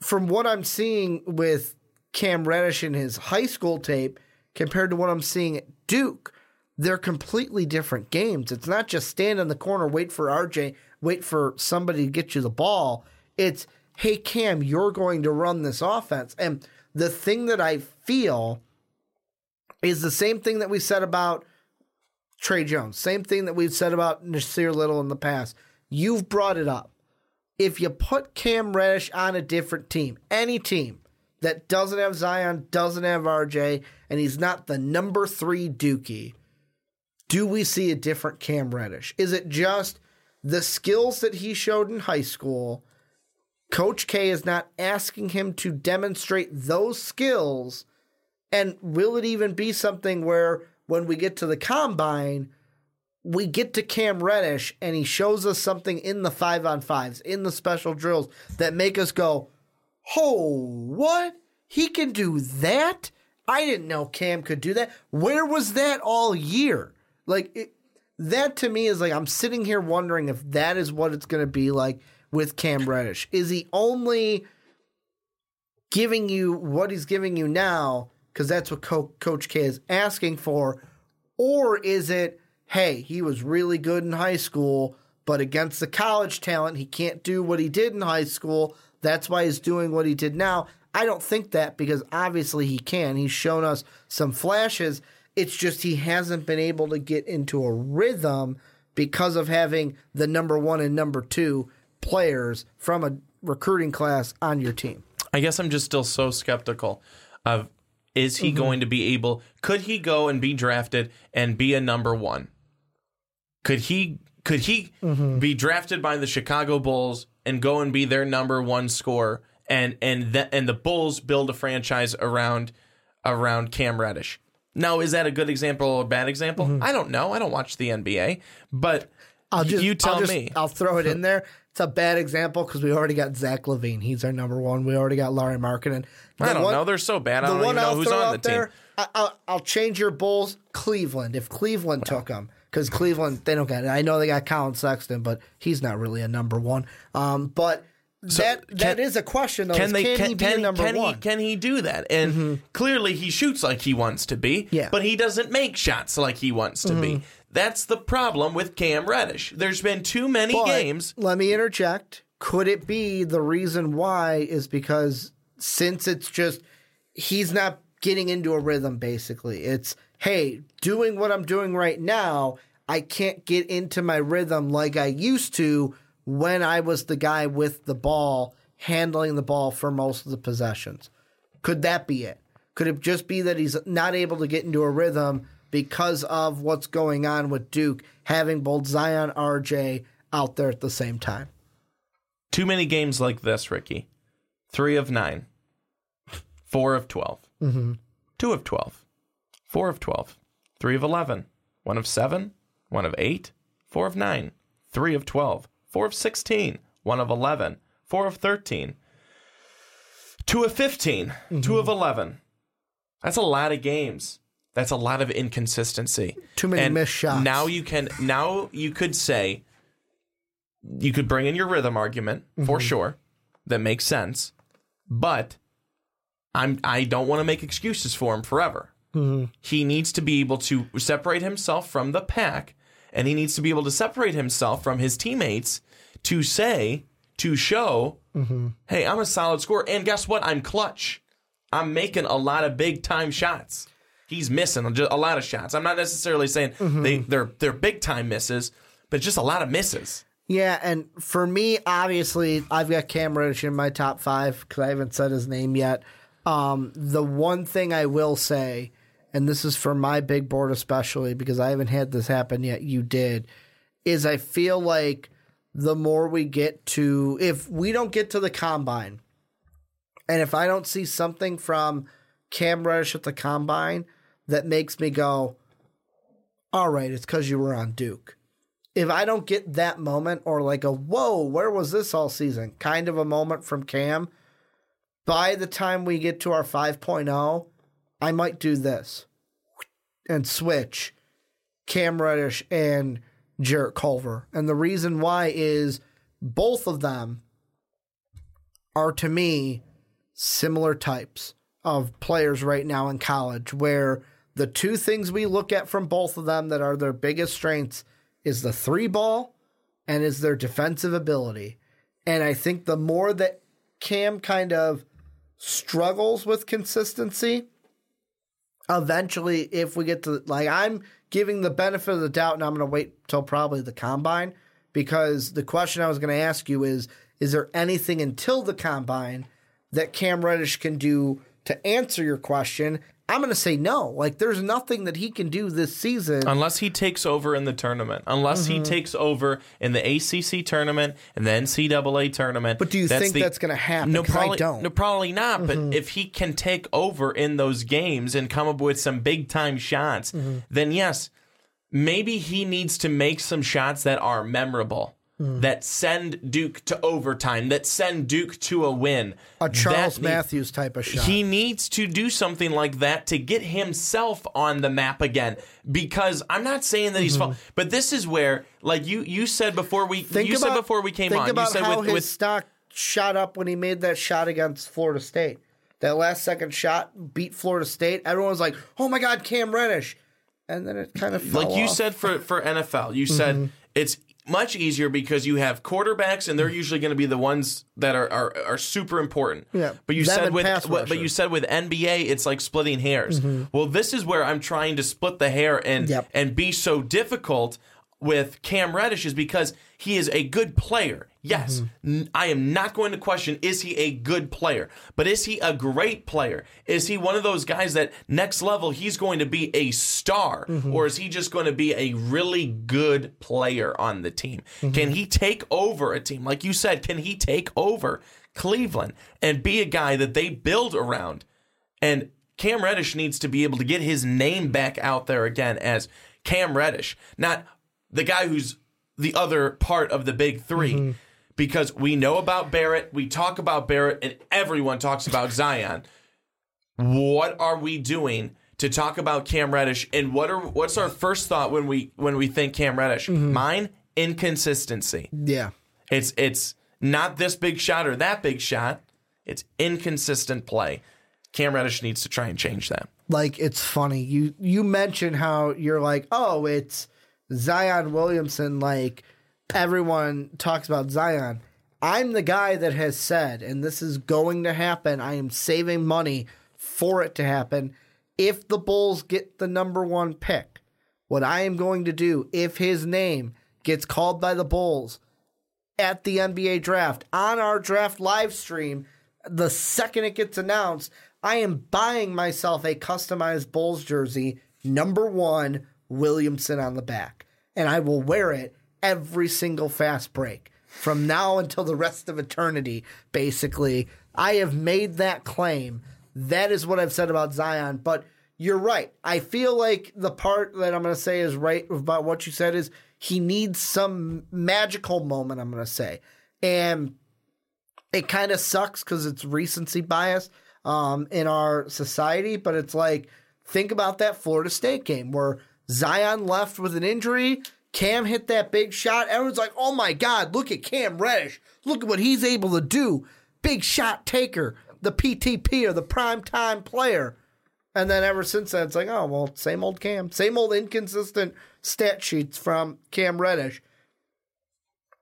[SPEAKER 2] from what I'm seeing with Cam Reddish in his high school tape, compared to what I'm seeing at Duke, they're completely different games. It's not just stand in the corner, wait for RJ, wait for somebody to get you the ball. It's, hey, Cam, you're going to run this offense. And the thing that I feel is the same thing that we said about Tre Jones, same thing that we've said about Nassir Little in the past. You've brought it up. If you put Cam Reddish on a different team, any team that doesn't have Zion, doesn't have RJ, and he's not the number three Dookie, do we see a different Cam Reddish? Is it just the skills that he showed in high school? Coach K is not asking him to demonstrate those skills. And will it even be something where when we get to the combine, we get to Cam Reddish and he shows us something in the five on fives, in the special drills that make us go, Oh, what? He can do that? I didn't know Cam could do that. Where was that all year? Like, it, that to me is like, I'm sitting here wondering if that is what it's going to be like with Cam Reddish. Is he only giving you what he's giving you now because that's what Co- Coach K is asking for? Or is it, hey, he was really good in high school, but against the college talent, he can't do what he did in high school. That's why he's doing what he did now. I don't think that because obviously he can. He's shown us some flashes. It's just he hasn't been able to get into a rhythm because of having the number one and number two players from a recruiting class on your team.
[SPEAKER 3] I guess I'm just still so skeptical of is he mm-hmm. going to be able could he go and be drafted and be a number 1? Could he could he mm-hmm. be drafted by the Chicago Bulls and go and be their number 1 scorer and and the, and the Bulls build a franchise around around Cam Reddish? Now, is that a good example or a bad example? Mm-hmm. I don't know. I don't watch the NBA, but
[SPEAKER 2] I'll just,
[SPEAKER 3] you tell
[SPEAKER 2] I'll just-
[SPEAKER 3] me.
[SPEAKER 2] I'll throw it in there. *laughs* It's a bad example because we already got Zach LaVine. He's our number one. We already got Lauri Markkanen.
[SPEAKER 3] I don't know. They're so bad. I don't even know who's on the team.
[SPEAKER 2] I, I'll, I'll change your Bulls. Cleveland. If Cleveland took him, because Cleveland they don't get it. I know they got Collin Sexton, but he's not really a number one. Um, but that that is a question though.
[SPEAKER 3] can they
[SPEAKER 2] can,
[SPEAKER 3] can,
[SPEAKER 2] he be
[SPEAKER 3] can,
[SPEAKER 2] number
[SPEAKER 3] can
[SPEAKER 2] one?
[SPEAKER 3] he can he do that and mm-hmm. clearly he shoots like he wants to be
[SPEAKER 2] Yeah.
[SPEAKER 3] but he doesn't make shots like he wants to be mm-hmm. that's the problem with Cam Reddish there's been too many
[SPEAKER 2] But
[SPEAKER 3] games
[SPEAKER 2] Let me interject. Could it be the reason why is because since it's just he's not getting into a rhythm basically. It's hey, doing what I'm doing right now, I can't get into my rhythm like I used to when I was the guy with the ball handling the ball for most of the possessions. Could that be it? Could it just be that he's not able to get into a rhythm because of what's going on with Duke having both Zion RJ out there at the same time?
[SPEAKER 3] too many games like this Ricky. 3 of 9 4 of 12
[SPEAKER 2] Mm-hmm.
[SPEAKER 3] 2 of 12 4 of 12 3 of 11 1 of 7 1 of 8 4 of 9 3 of 12 4 of 16 1 of 11 4 of 13 2 of 15
[SPEAKER 2] Mm-hmm.
[SPEAKER 3] 2 of 11 that's a lot of games that's a lot of inconsistency
[SPEAKER 2] Too many
[SPEAKER 3] and
[SPEAKER 2] missed shots.
[SPEAKER 3] now you can now you could say you could bring in your rhythm argument for
[SPEAKER 2] Mm-hmm.
[SPEAKER 3] sure that makes sense but i'm i don't want to make excuses for him forever
[SPEAKER 2] Mm-hmm.
[SPEAKER 3] he needs to be able to separate himself from the pack and he needs to be able to separate himself from his teammates to say to show
[SPEAKER 2] Mm-hmm.
[SPEAKER 3] hey i'm a solid scorer and guess what i'm clutch i'm making a lot of big time shots he's missing a lot of shots i'm not necessarily saying
[SPEAKER 2] Mm-hmm.
[SPEAKER 3] they they're they're big time misses but just a lot of misses
[SPEAKER 2] Yeah, and for me, obviously, I've got Cam Reddish in my top five because I haven't said his name yet. Um, the one thing I will say, and this is for my big board especially because I haven't had this happen yet, you did, is I feel like the more we get to, if we don't get to the combine, and if I don't see something from Cam Reddish at the combine that makes me go, all right, it's because you were on Duke. If I don't get that moment or like a whoa, where was this all season? kind of a moment from Cam, by the time we get to our 5.0, I might do this and switch Cam Reddish and Jarrett Culver. And the reason why is both of them are to me similar types of players right now in college where the two things we look at from both of them that are their biggest strengths is the three ball and is their defensive ability. And I think the more that Cam kind of struggles with consistency, eventually, if we get to like, I'm giving the benefit of the doubt, and I'm going to wait till probably the combine because the question I was going to ask you is: Is there anything until the combine that Cam Reddish can do to answer your question? I'm going to say no. Like, there's nothing that he can do this season.
[SPEAKER 3] Unless he takes over in the tournament, unless
[SPEAKER 2] Mm-hmm.
[SPEAKER 3] he takes over in the ACC tournament and the NCAA tournament.
[SPEAKER 2] But do you think that's gonna happen?
[SPEAKER 3] No,
[SPEAKER 2] 'Cause I
[SPEAKER 3] probably
[SPEAKER 2] don't. Mm-hmm.
[SPEAKER 3] No, probably not. But if he can take over in those games and come up with some big time shots,
[SPEAKER 2] Mm-hmm.
[SPEAKER 3] then yes, maybe he needs to make some shots that are memorable.
[SPEAKER 2] Mm.
[SPEAKER 3] That send Duke to overtime, that send Duke to a win.
[SPEAKER 2] a Charles
[SPEAKER 3] That
[SPEAKER 2] Matthews type of shot.
[SPEAKER 3] he needs to do something like that to get himself on the map again. Because I'm not saying that he's, fa- but this is where, like you you said before we
[SPEAKER 2] Mm-hmm. think
[SPEAKER 3] you
[SPEAKER 2] about,
[SPEAKER 3] said before we came
[SPEAKER 2] think
[SPEAKER 3] on,
[SPEAKER 2] about
[SPEAKER 3] you said
[SPEAKER 2] how
[SPEAKER 3] with,
[SPEAKER 2] his
[SPEAKER 3] with
[SPEAKER 2] stock shot up when he made that shot against Florida State. That last second shot beat Florida State. Everyone was like, "Oh my God, Cam Reddish," and then it kind of fell
[SPEAKER 3] like you
[SPEAKER 2] off.
[SPEAKER 3] said for for NFL, you
[SPEAKER 2] Mm-hmm.
[SPEAKER 3] said it's much easier because you have quarterbacks and they're usually going to be the ones that are, are are super important.
[SPEAKER 2] Yeah,
[SPEAKER 3] But you said with
[SPEAKER 2] pass
[SPEAKER 3] but you said with NBA it's like splitting hairs. Well, this is where I'm trying to split the hair and
[SPEAKER 2] Yep.
[SPEAKER 3] and be so difficult with Cam Reddish is because he is a good player. Yes, mm-hmm. N- I am not going to question is he a good player, but is he a great player? Is he one of those guys that next level he's going to be a star, mm-hmm. or is he just going to be a really good player on the team? Mm-hmm. Can he take over a team? Like you said, can he take over Cleveland and be a guy that they build around? And Cam Reddish needs to be able to get his name back out there again as Cam Reddish, not the guy who's the other part of the big 3 mm-hmm. Because we know about Barrett, we talk about Barrett, and everyone talks about Zion. What are we doing to talk about Cam Reddish? And what are what's our first thought when we when we think Cam Reddish? Mm-hmm. Mine inconsistency.
[SPEAKER 2] yeah.
[SPEAKER 3] It's it's not this big shot or that big shot. It's inconsistent play. Cam Reddish needs to try and change that.
[SPEAKER 2] like it's funny. You you mentioned how you're like, oh, it's Zion Williamson. Like everyone talks about Zion. I'm the guy that has said, and this is going to happen. I am saving money for it to happen. If the Bulls get the number one pick, what I am going to do, if his name gets called by the Bulls at the NBA draft on our draft live stream, the second it gets announced, I am buying myself a customized Bulls jersey, number one, Williamson on the back. And I will wear it every single fast break from now until the rest of eternity, basically. I have made that claim. That is what I've said about Zion. But you're right. I feel like the part that I'm going to say is right about what you said is he needs some magical moment, I'm going to say. And it kind of sucks because it's recency bias um, in our society, but it's like, think about that Florida State game where Zion left with an injury. Cam hit that big shot. Everyone's like, oh my God, look at Cam Reddish. Look at what he's able to do. Big shot taker, the PTP or the prime time player. And then ever since then, it's like, oh, well, same old Cam, same old inconsistent stat sheets from Cam Reddish.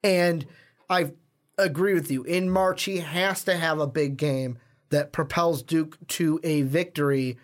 [SPEAKER 2] And I agree with you. In March, he has to have a big game that propels Duke to a victory.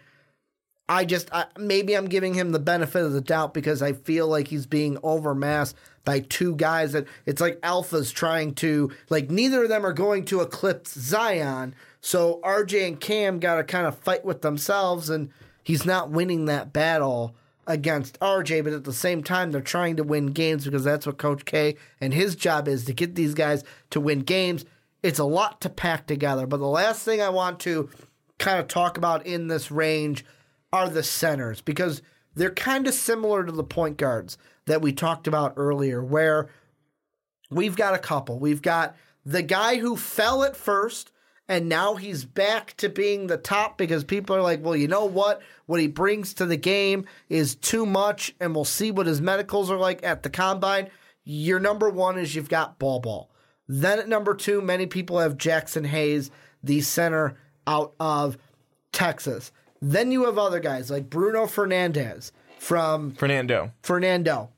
[SPEAKER 2] I just I, maybe I'm giving him the benefit of the doubt because I feel like he's being overmassed by two guys that it's like alphas trying to like neither of them are going to eclipse Zion. So RJ and Cam got to kind of fight with themselves and he's not winning that battle against RJ, but at the same time they're trying to win games because that's what Coach K and his job is to get these guys to win games. It's a lot to pack together, but the last thing I want to kind of talk about in this range are the centers because they're kind of similar to the point guards that we talked about earlier, where we've got a couple. We've got the guy who fell at first and now he's back to being the top because people are like, well, you know what? What he brings to the game is too much, and we'll see what his medicals are like at the combine. Your number one is you've got Ball Ball. Then at number two, many people have Jaxson Hayes, the center out of Texas. Then you have other guys like Bruno Fernandez from
[SPEAKER 3] Fernando.
[SPEAKER 2] Fernando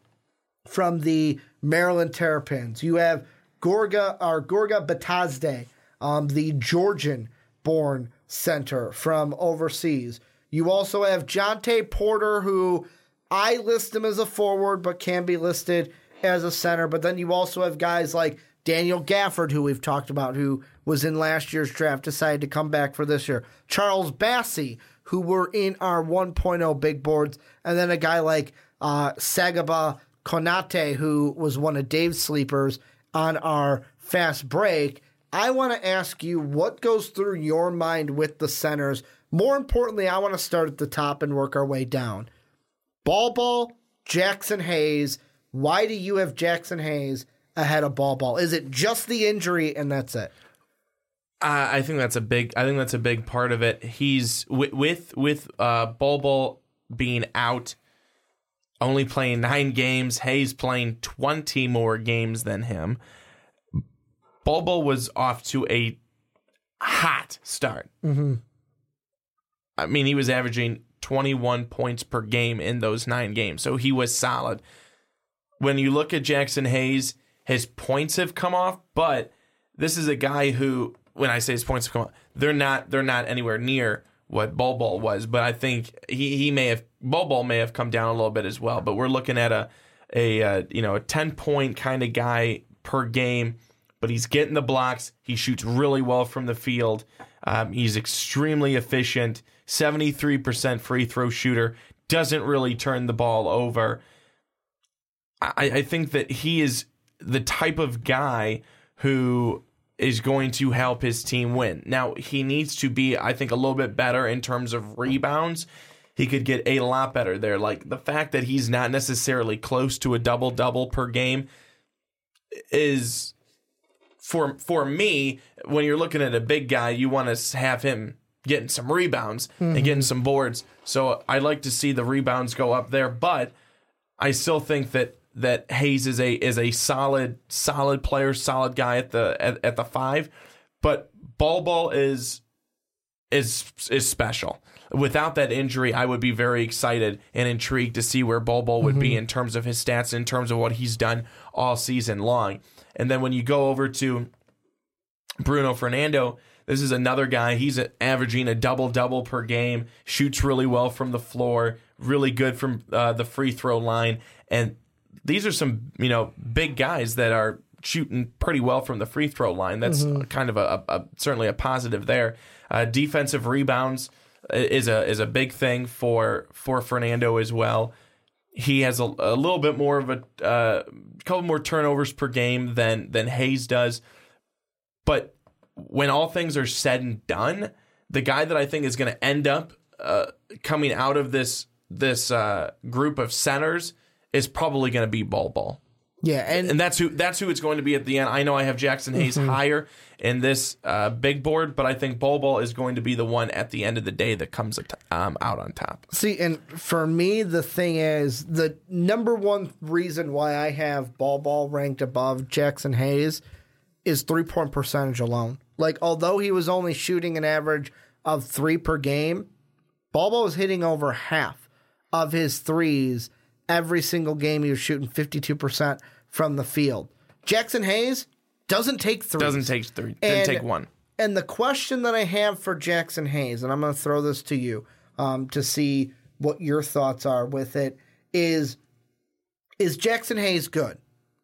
[SPEAKER 2] from the Maryland Terrapins. You have Gorga or Gorga Bitadze, um, the Georgian born center from overseas. You also have Jontay Porter, who I list him as a forward, but can be listed as a center. But then you also have guys like Daniel Gafford, who we've talked about, who was in last year's draft, decided to come back for this year. Charles Bassey, who were in our 1.0 big boards, and then a guy like uh, Sagaba Konate, who was one of Dave's sleepers on our fast break. I want to ask you what goes through your mind with the centers. More importantly, I want to start at the top and work our way down. Bol Bol, Jaxson Hayes. Why do you have Jaxson Hayes ahead of Bol Bol? Is it just the injury and that's it?
[SPEAKER 3] I think that's a big. I think that's a big part of it. He's with with with uh, Bol being out, only playing nine games. Hayes playing twenty more games than him. Bol was off to a hot start. Mm-hmm. I mean, he was averaging twenty one points per game in those nine games, so he was solid. When you look at Jaxson Hayes, his points have come off, but this is a guy who when I say his points have come up, they're not they're not anywhere near what Bol Bol was. But I think he, he may have Bol Bol may have come down a little bit as well. But we're looking at a a uh, you know a ten point kind of guy per game. But he's getting the blocks. He shoots really well from the field. Um, he's extremely efficient. Seventy three percent free throw shooter. Doesn't really turn the ball over. I, I think that he is the type of guy who is going to help his team win. Now, he needs to be, I think, a little bit better in terms of rebounds. He could get a lot better there. Like the fact that he's not necessarily close to a double double per game is for for me when you're looking at a big guy, you want to have him getting some rebounds mm-hmm. and getting some boards. So I like to see the rebounds go up there, but I still think that that Hayes is a is a solid solid player, solid guy at the at, at the five, but Bol Bol is is is special. Without that injury, I would be very excited and intrigued to see where Bol Bol would mm-hmm. be in terms of his stats, in terms of what he's done all season long. And then when you go over to Bruno Fernando, this is another guy. He's averaging a double double per game, shoots really well from the floor, really good from uh, the free throw line, and these are some you know big guys that are shooting pretty well from the free throw line. That's mm-hmm. kind of a, a, certainly a positive there. Uh, defensive rebounds is a is a big thing for for Fernando as well. He has a, a little bit more of a uh, couple more turnovers per game than than Hayes does, but when all things are said and done, the guy that I think is going to end up uh, coming out of this this uh, group of centers is probably going to be Bol Bol.
[SPEAKER 2] Yeah, and,
[SPEAKER 3] and that's who that's who it's going to be at the end. I know I have Jaxson Hayes mm-hmm. higher in this uh, big board, but I think Bol Bol is going to be the one at the end of the day that comes um, out on top.
[SPEAKER 2] See, and for me, the thing is the number one reason why I have Bol Bol ranked above Jaxson Hayes is three point percentage alone. Like, although he was only shooting an average of three per game, Bol Bol was hitting over half of his threes every single game he was shooting 52% from the field. Jaxson Hayes doesn't take three.
[SPEAKER 3] Doesn't take three. Didn't take one.
[SPEAKER 2] And the question that I have for Jaxson Hayes, and I'm going to throw this to you um, to see what your thoughts are with it, is is Jaxson Hayes good?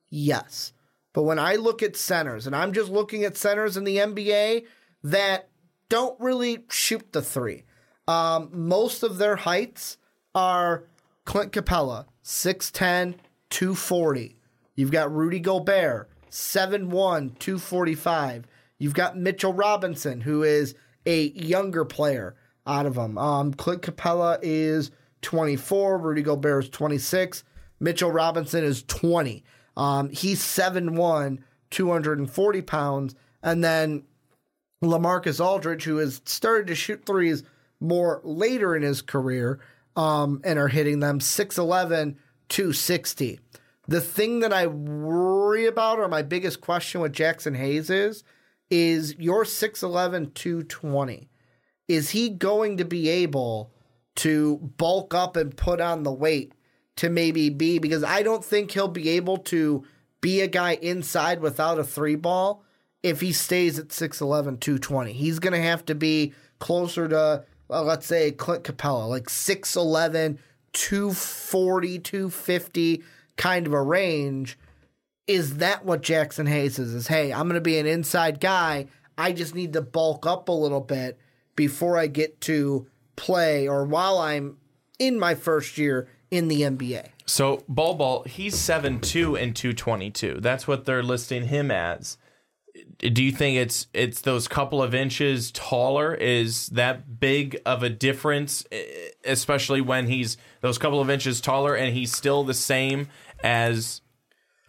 [SPEAKER 2] Yes. But when I look at centers, and I'm just looking at centers in the NBA that don't really shoot the three, um, most of their heights are Clint Capela, 6'10, 240. You've got Rudy Gobert, 7'1, 245. You've got Mitchell Robinson, who is a younger player out of them. Um, Clint Capela is 24. Rudy Gobert is 26. Mitchell Robinson is 20. Um, he's 7'1, 240 pounds. And then LaMarcus Aldridge, who has started to shoot threes more later in his career, um, and are hitting them 6'11, 260. The thing that I worry about, or my biggest question with Jaxson Hayes is, is your 6'11, 220. is he going to be able to bulk up and put on the weight to maybe be because I don't think he'll be able to be a guy inside without a three ball if he stays at 6'11, 220. He's going to have to be closer to, well, let's say, Clint Capela, like 6'11, 240, 250 kind of a range. Is that what Jaxson Hayes is? Is, hey, I'm going to be an inside guy. I just need to bulk up a little bit before I get to play or while I'm in my first year in the NBA.
[SPEAKER 3] So Bol Bol, he's seven two and two twenty two. That's what they're listing him as. Do you think it's it's those couple of inches taller? Is that big of a difference, especially when he's those couple of inches taller and he's still the same as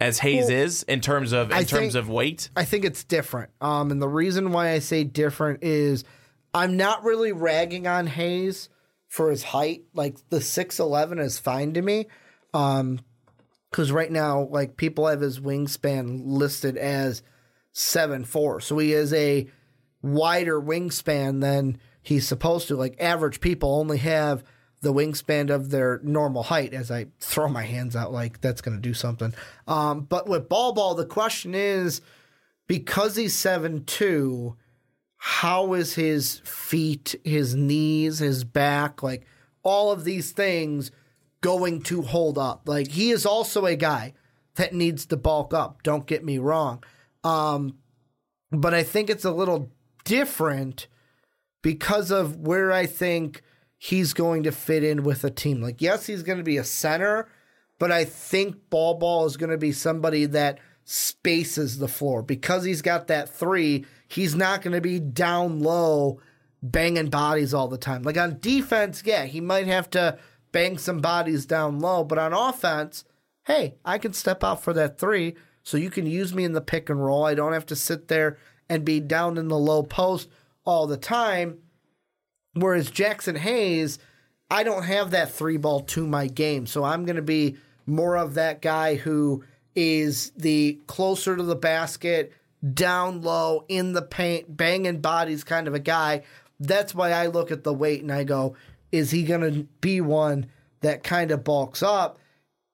[SPEAKER 3] as Hayes
[SPEAKER 2] Well,
[SPEAKER 3] is in terms of in
[SPEAKER 2] I
[SPEAKER 3] terms
[SPEAKER 2] think-
[SPEAKER 3] of weight?
[SPEAKER 2] I think it's different. Um, and the reason why I say different is I'm not really ragging on Hayes for his height. Like the six eleven is fine to me. Um, because right now, like people have his wingspan listed as seven four, so he is a wider wingspan than he's supposed to. Like average people only have the wingspan of their normal height. As I throw my hands out, like that's going to do something. Um, but with Bol Bol, the question is because he's seven two, how is his feet, his knees, his back, like all of these things going to hold up? Like he is also a guy that needs to bulk up. Don't get me wrong. Um, but I think it's a little different because of where I think he's going to fit in with a team. Like, yes, he's going to be a center, but I think Bol Bol is going to be somebody that spaces the floor because he's got that three. He's not going to be down low banging bodies all the time. Like on defense, yeah, he might have to bang some bodies down low, but on offense, hey, I can step out for that three. So you can use me in the pick and roll. I don't have to sit there and be down in the low post all the time. Whereas Jaxson Hayes, I don't have that three ball to my game. So I'm going to be more of that guy who is the closer to the basket, down low, in the paint, banging bodies kind of a guy. That's why I look at the weight and I go, is he going to be one that kind of bulks up?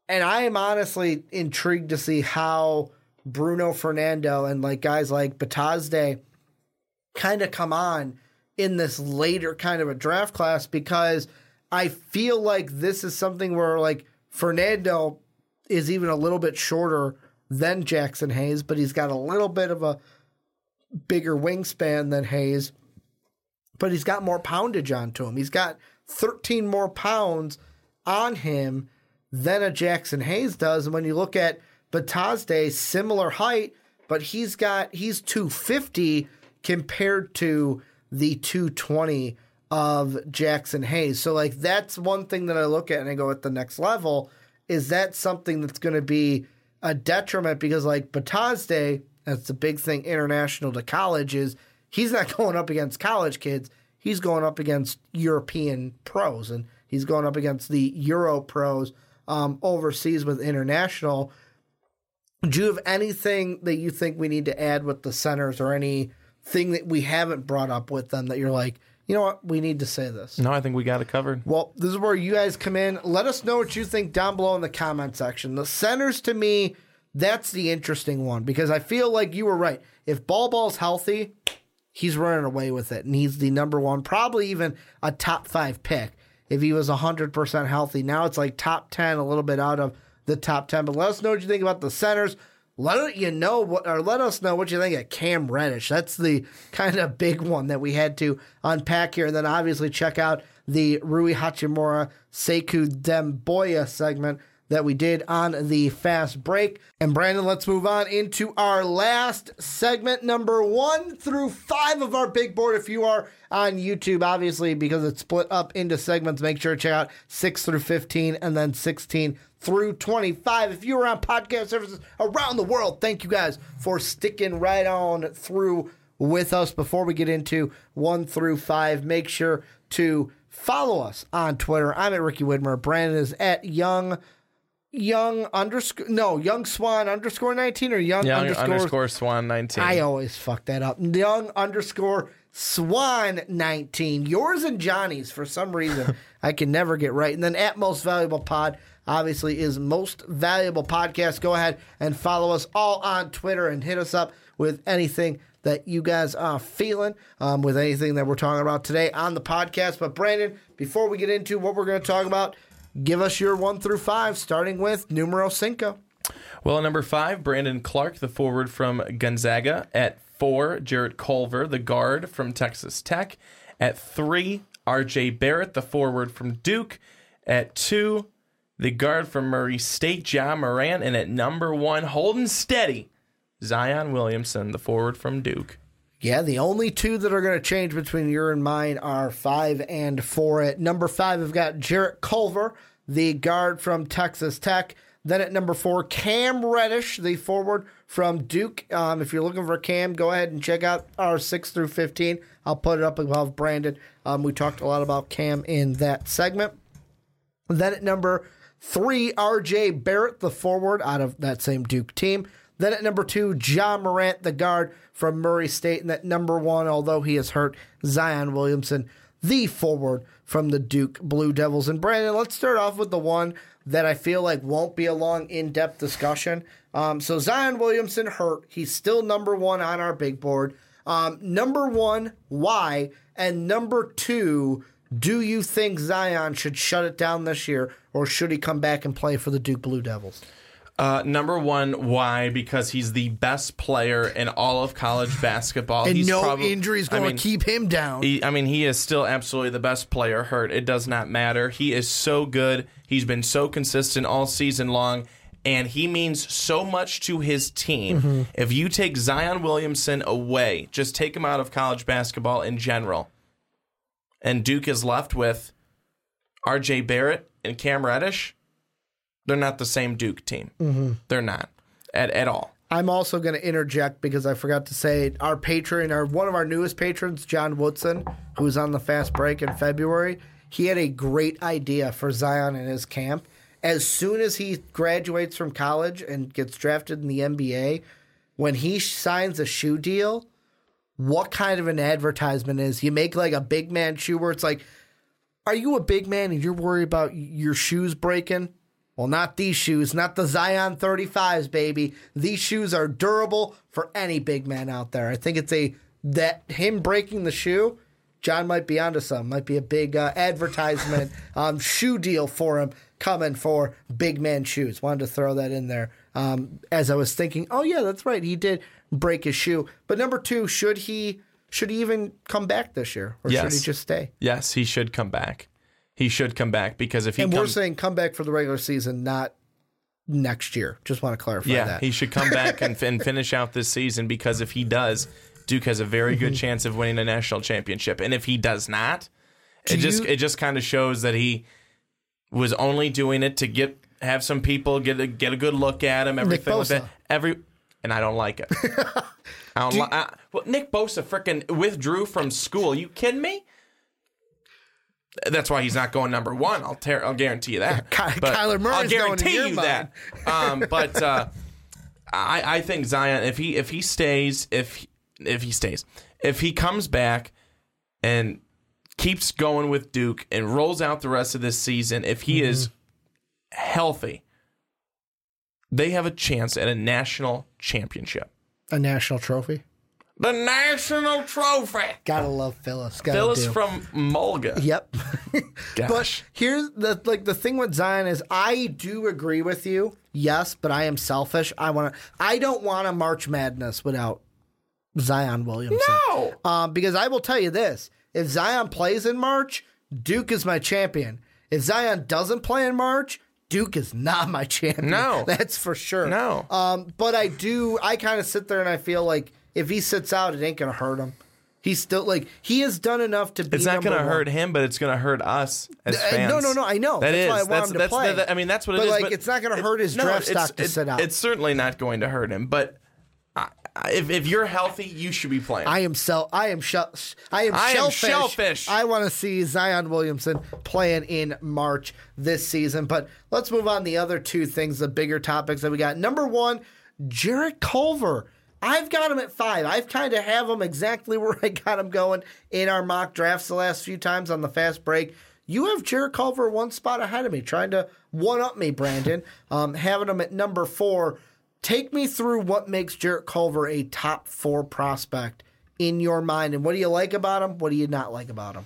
[SPEAKER 2] And I am honestly intrigued to see how Bruno Fernando and like guys like Bitadze kind of come on in this later kind of a draft class because I feel like this is something where like Fernando is even a little bit shorter than Jaxson Hayes, but he's got a little bit of a bigger wingspan than Hayes, but he's got more poundage onto him. He's got 13 more pounds on him than a Jaxson Hayes does. And when you look at Bitadze, similar height, but he's got he's 250 compared to the 220 of Jaxson Hayes. So like that's one thing that I look at and I go at the next level is that something that's going to be a detriment because like Bitadze, that's the big thing international to college is he's not *laughs* going up against college kids. He's going up against European pros and he's going up against the Euro pros um, overseas with international. Do you have anything that you think we need to add with the centers or anything that we haven't brought up with them that you're like, you know what, we need to say this?
[SPEAKER 3] No, I think we got it covered.
[SPEAKER 2] Well, this is where you guys come in. Let us know what you think down below in the comment section. The centers to me, that's the interesting one because I feel like you were right. If Bol Bol's healthy, he's running away with it, and he's the number one, probably even a top five pick if he was 100% healthy. Now it's like top 10, a little bit out of the top 10. But let us know what you think about the centers. Let you know what, or let us know what you think of Cam Reddish. That's the kind of big one that we had to unpack here. And then obviously check out the Rui Hachimura Sekou Doumbouya segment that we did on the fast break. And Brandon, let's move on into our last segment, number one through five of our big board. If you are on YouTube, obviously, because it's split up into segments, make sure to check out six through 15 and then 16 through 25. If you are on podcast services around the world, thank you guys for sticking right on through with us. Before we get into one through five, make sure to follow us on Twitter. I'm at Ricky Widmer. Brandon is at Young Young underscore no Young Swan underscore nineteen or Young,
[SPEAKER 3] Young
[SPEAKER 2] underscore,
[SPEAKER 3] underscore Swan 19.
[SPEAKER 2] I always fuck that up. Young underscore Swan nineteen. Yours and Johnny's for some reason *laughs* I can never get right. And then at most valuable pod obviously is most valuable podcast. Go ahead and follow us all on Twitter and hit us up with anything that you guys are feeling um, with anything that we're talking about today on the podcast. But Brandon, before we get into what we're going to talk about, give us your one through five, starting with numero cinco.
[SPEAKER 3] Well, at number five, Brandon Clarke, the forward from Gonzaga. At four, Jarrett Culver, the guard from Texas Tech. At three, RJ Barrett, the forward from Duke. At two, the guard from Murray State, Ja Morant. And at number one, holding steady, Zion Williamson, the forward from Duke.
[SPEAKER 2] Yeah, the only two that are going to change between your and mine are five and four. At number five, we've got Jarrett Culver, the guard from Texas Tech. Then at number four, Cam Reddish, the forward from Duke. Um, if you're looking for Cam, go ahead and check out our six through fifteen. I'll put it up above Brandon. Um, we talked a lot about Cam in that segment. Then at number three, RJ Barrett, the forward out of that same Duke team. Then at number two, Ja Morant, the guard from Murray State. And at number one, although he is hurt, Zion Williamson, the forward from the Duke Blue Devils. And Brandon, let's start off with the one that I feel like won't be a long, in depth discussion. Um, so Zion Williamson hurt. He's still number one on our big board. Um, number one, why? And number two, do you think Zion should shut it down this year, or should he come back and play for the Duke Blue Devils?
[SPEAKER 3] Uh, number one, why? Because he's the best player in all of college *sighs* basketball.
[SPEAKER 2] And
[SPEAKER 3] he's
[SPEAKER 2] no
[SPEAKER 3] prob-
[SPEAKER 2] injury is
[SPEAKER 3] I
[SPEAKER 2] going
[SPEAKER 3] mean,
[SPEAKER 2] to keep him down.
[SPEAKER 3] He, I mean, he is still absolutely the best player hurt. It does not matter. He is so good. He's been so consistent all season long, and he means so much to his team.
[SPEAKER 2] Mm-hmm.
[SPEAKER 3] If you take Zion Williamson away, just take him out of college basketball in general, and Duke is left with RJ Barrett and Cam Reddish, they're not the same Duke team.
[SPEAKER 2] Mm-hmm.
[SPEAKER 3] They're not at, at all.
[SPEAKER 2] I'm also going to interject because I forgot to say our patron, our one of our newest patrons, John Woodson, who was on the fast break in February. He had a great idea for Zion in his camp. As soon as he graduates from college and gets drafted in the NBA, when he signs a shoe deal, what kind of an advertisement is you make like a big man shoe where it's like, are you a big man and you're worried about your shoes breaking? Well, not these shoes, not the Zion 35s, baby. These shoes are durable for any big man out there. I think it's a that him breaking the shoe, John might be onto some. Might be a big uh, advertisement *laughs* um, shoe deal for him coming for big man shoes. Wanted to throw that in there um, as I was thinking. Oh yeah, that's right. He did break his shoe. But number two, should he should he even come back this year, or should he just stay?
[SPEAKER 3] Yes, he should come back. He should come back because if he
[SPEAKER 2] And we're saying come back for the regular season, not next year. Just want to clarify
[SPEAKER 3] Yeah,
[SPEAKER 2] that.
[SPEAKER 3] he should come back *laughs* and, and finish out this season because if he does, Duke has a very
[SPEAKER 2] Mm-hmm.
[SPEAKER 3] good chance of winning a national championship. And if he does not, it
[SPEAKER 2] Do
[SPEAKER 3] just it just kind of shows that he was only doing it to get have some people get a, get a good look at him, everything like that. Every and I don't like it. *laughs* I don't li- I, well, Nick Bosa freaking withdrew from school. You kidding me? That's why he's not going number one. I'll tear, I'll guarantee you that. *laughs*
[SPEAKER 2] Ky-
[SPEAKER 3] But
[SPEAKER 2] Kyler Murray's
[SPEAKER 3] I'll guarantee you
[SPEAKER 2] mind.
[SPEAKER 3] that. *laughs* Um, but uh, I, I think Zion, if he if he stays, if if he stays, if he comes back and keeps going with Duke and rolls out the rest of this season, if he is healthy, they have a chance at a national championship.
[SPEAKER 2] a national trophy.
[SPEAKER 3] The national trophy.
[SPEAKER 2] Gotta love Phyllis. Gotta
[SPEAKER 3] Phyllis
[SPEAKER 2] do.
[SPEAKER 3] from Mulga.
[SPEAKER 2] Yep. *laughs* But here's the like the thing with Zion is I do agree with you. Yes, but I am selfish. I want to. I don't want a March Madness without Zion Williamson.
[SPEAKER 3] No.
[SPEAKER 2] Um, because I will tell you this: if Zion plays in March, Duke is my champion. If Zion doesn't play in March, Duke is not my *laughs* champion.
[SPEAKER 3] No.
[SPEAKER 2] that's for sure.
[SPEAKER 3] No.
[SPEAKER 2] Um, but I do. I kind of sit there and I feel like if he sits out, it ain't gonna hurt him. He's still like he has done enough to be.
[SPEAKER 3] It's not going to hurt him, but it's going to hurt us as
[SPEAKER 2] Uh,
[SPEAKER 3] fans.
[SPEAKER 2] no, no, no, I know.
[SPEAKER 3] That
[SPEAKER 2] That's
[SPEAKER 3] is.
[SPEAKER 2] why I want
[SPEAKER 3] that's,
[SPEAKER 2] him to
[SPEAKER 3] that's,
[SPEAKER 2] play.
[SPEAKER 3] that- I mean, that's what it is.
[SPEAKER 2] But,
[SPEAKER 3] it is.
[SPEAKER 2] like, it's not gonna hurt his
[SPEAKER 3] no,
[SPEAKER 2] draft stock to
[SPEAKER 3] it's-
[SPEAKER 2] sit out.
[SPEAKER 3] It's certainly not going to hurt him, but I, if, if you're healthy, you should be playing.
[SPEAKER 2] I am sel- I am shell- I am
[SPEAKER 3] I am
[SPEAKER 2] shellfish.
[SPEAKER 3] shellfish.
[SPEAKER 2] I want to see Zion Williamson playing in March this season. But let's move on the other two things, the bigger topics that we got. Number one, Jarrett Culver. I've got him at five. I've kind of have him exactly *laughs* where I got him going in our mock drafts the last few times on the fast break. You have Jarrett Culver one spot ahead of me, trying to one up me, Brandon. *laughs* um, having him at number four. Take me through what makes Jarrett Culver a top four prospect in your mind, and what do you like about him? What do you not like about him?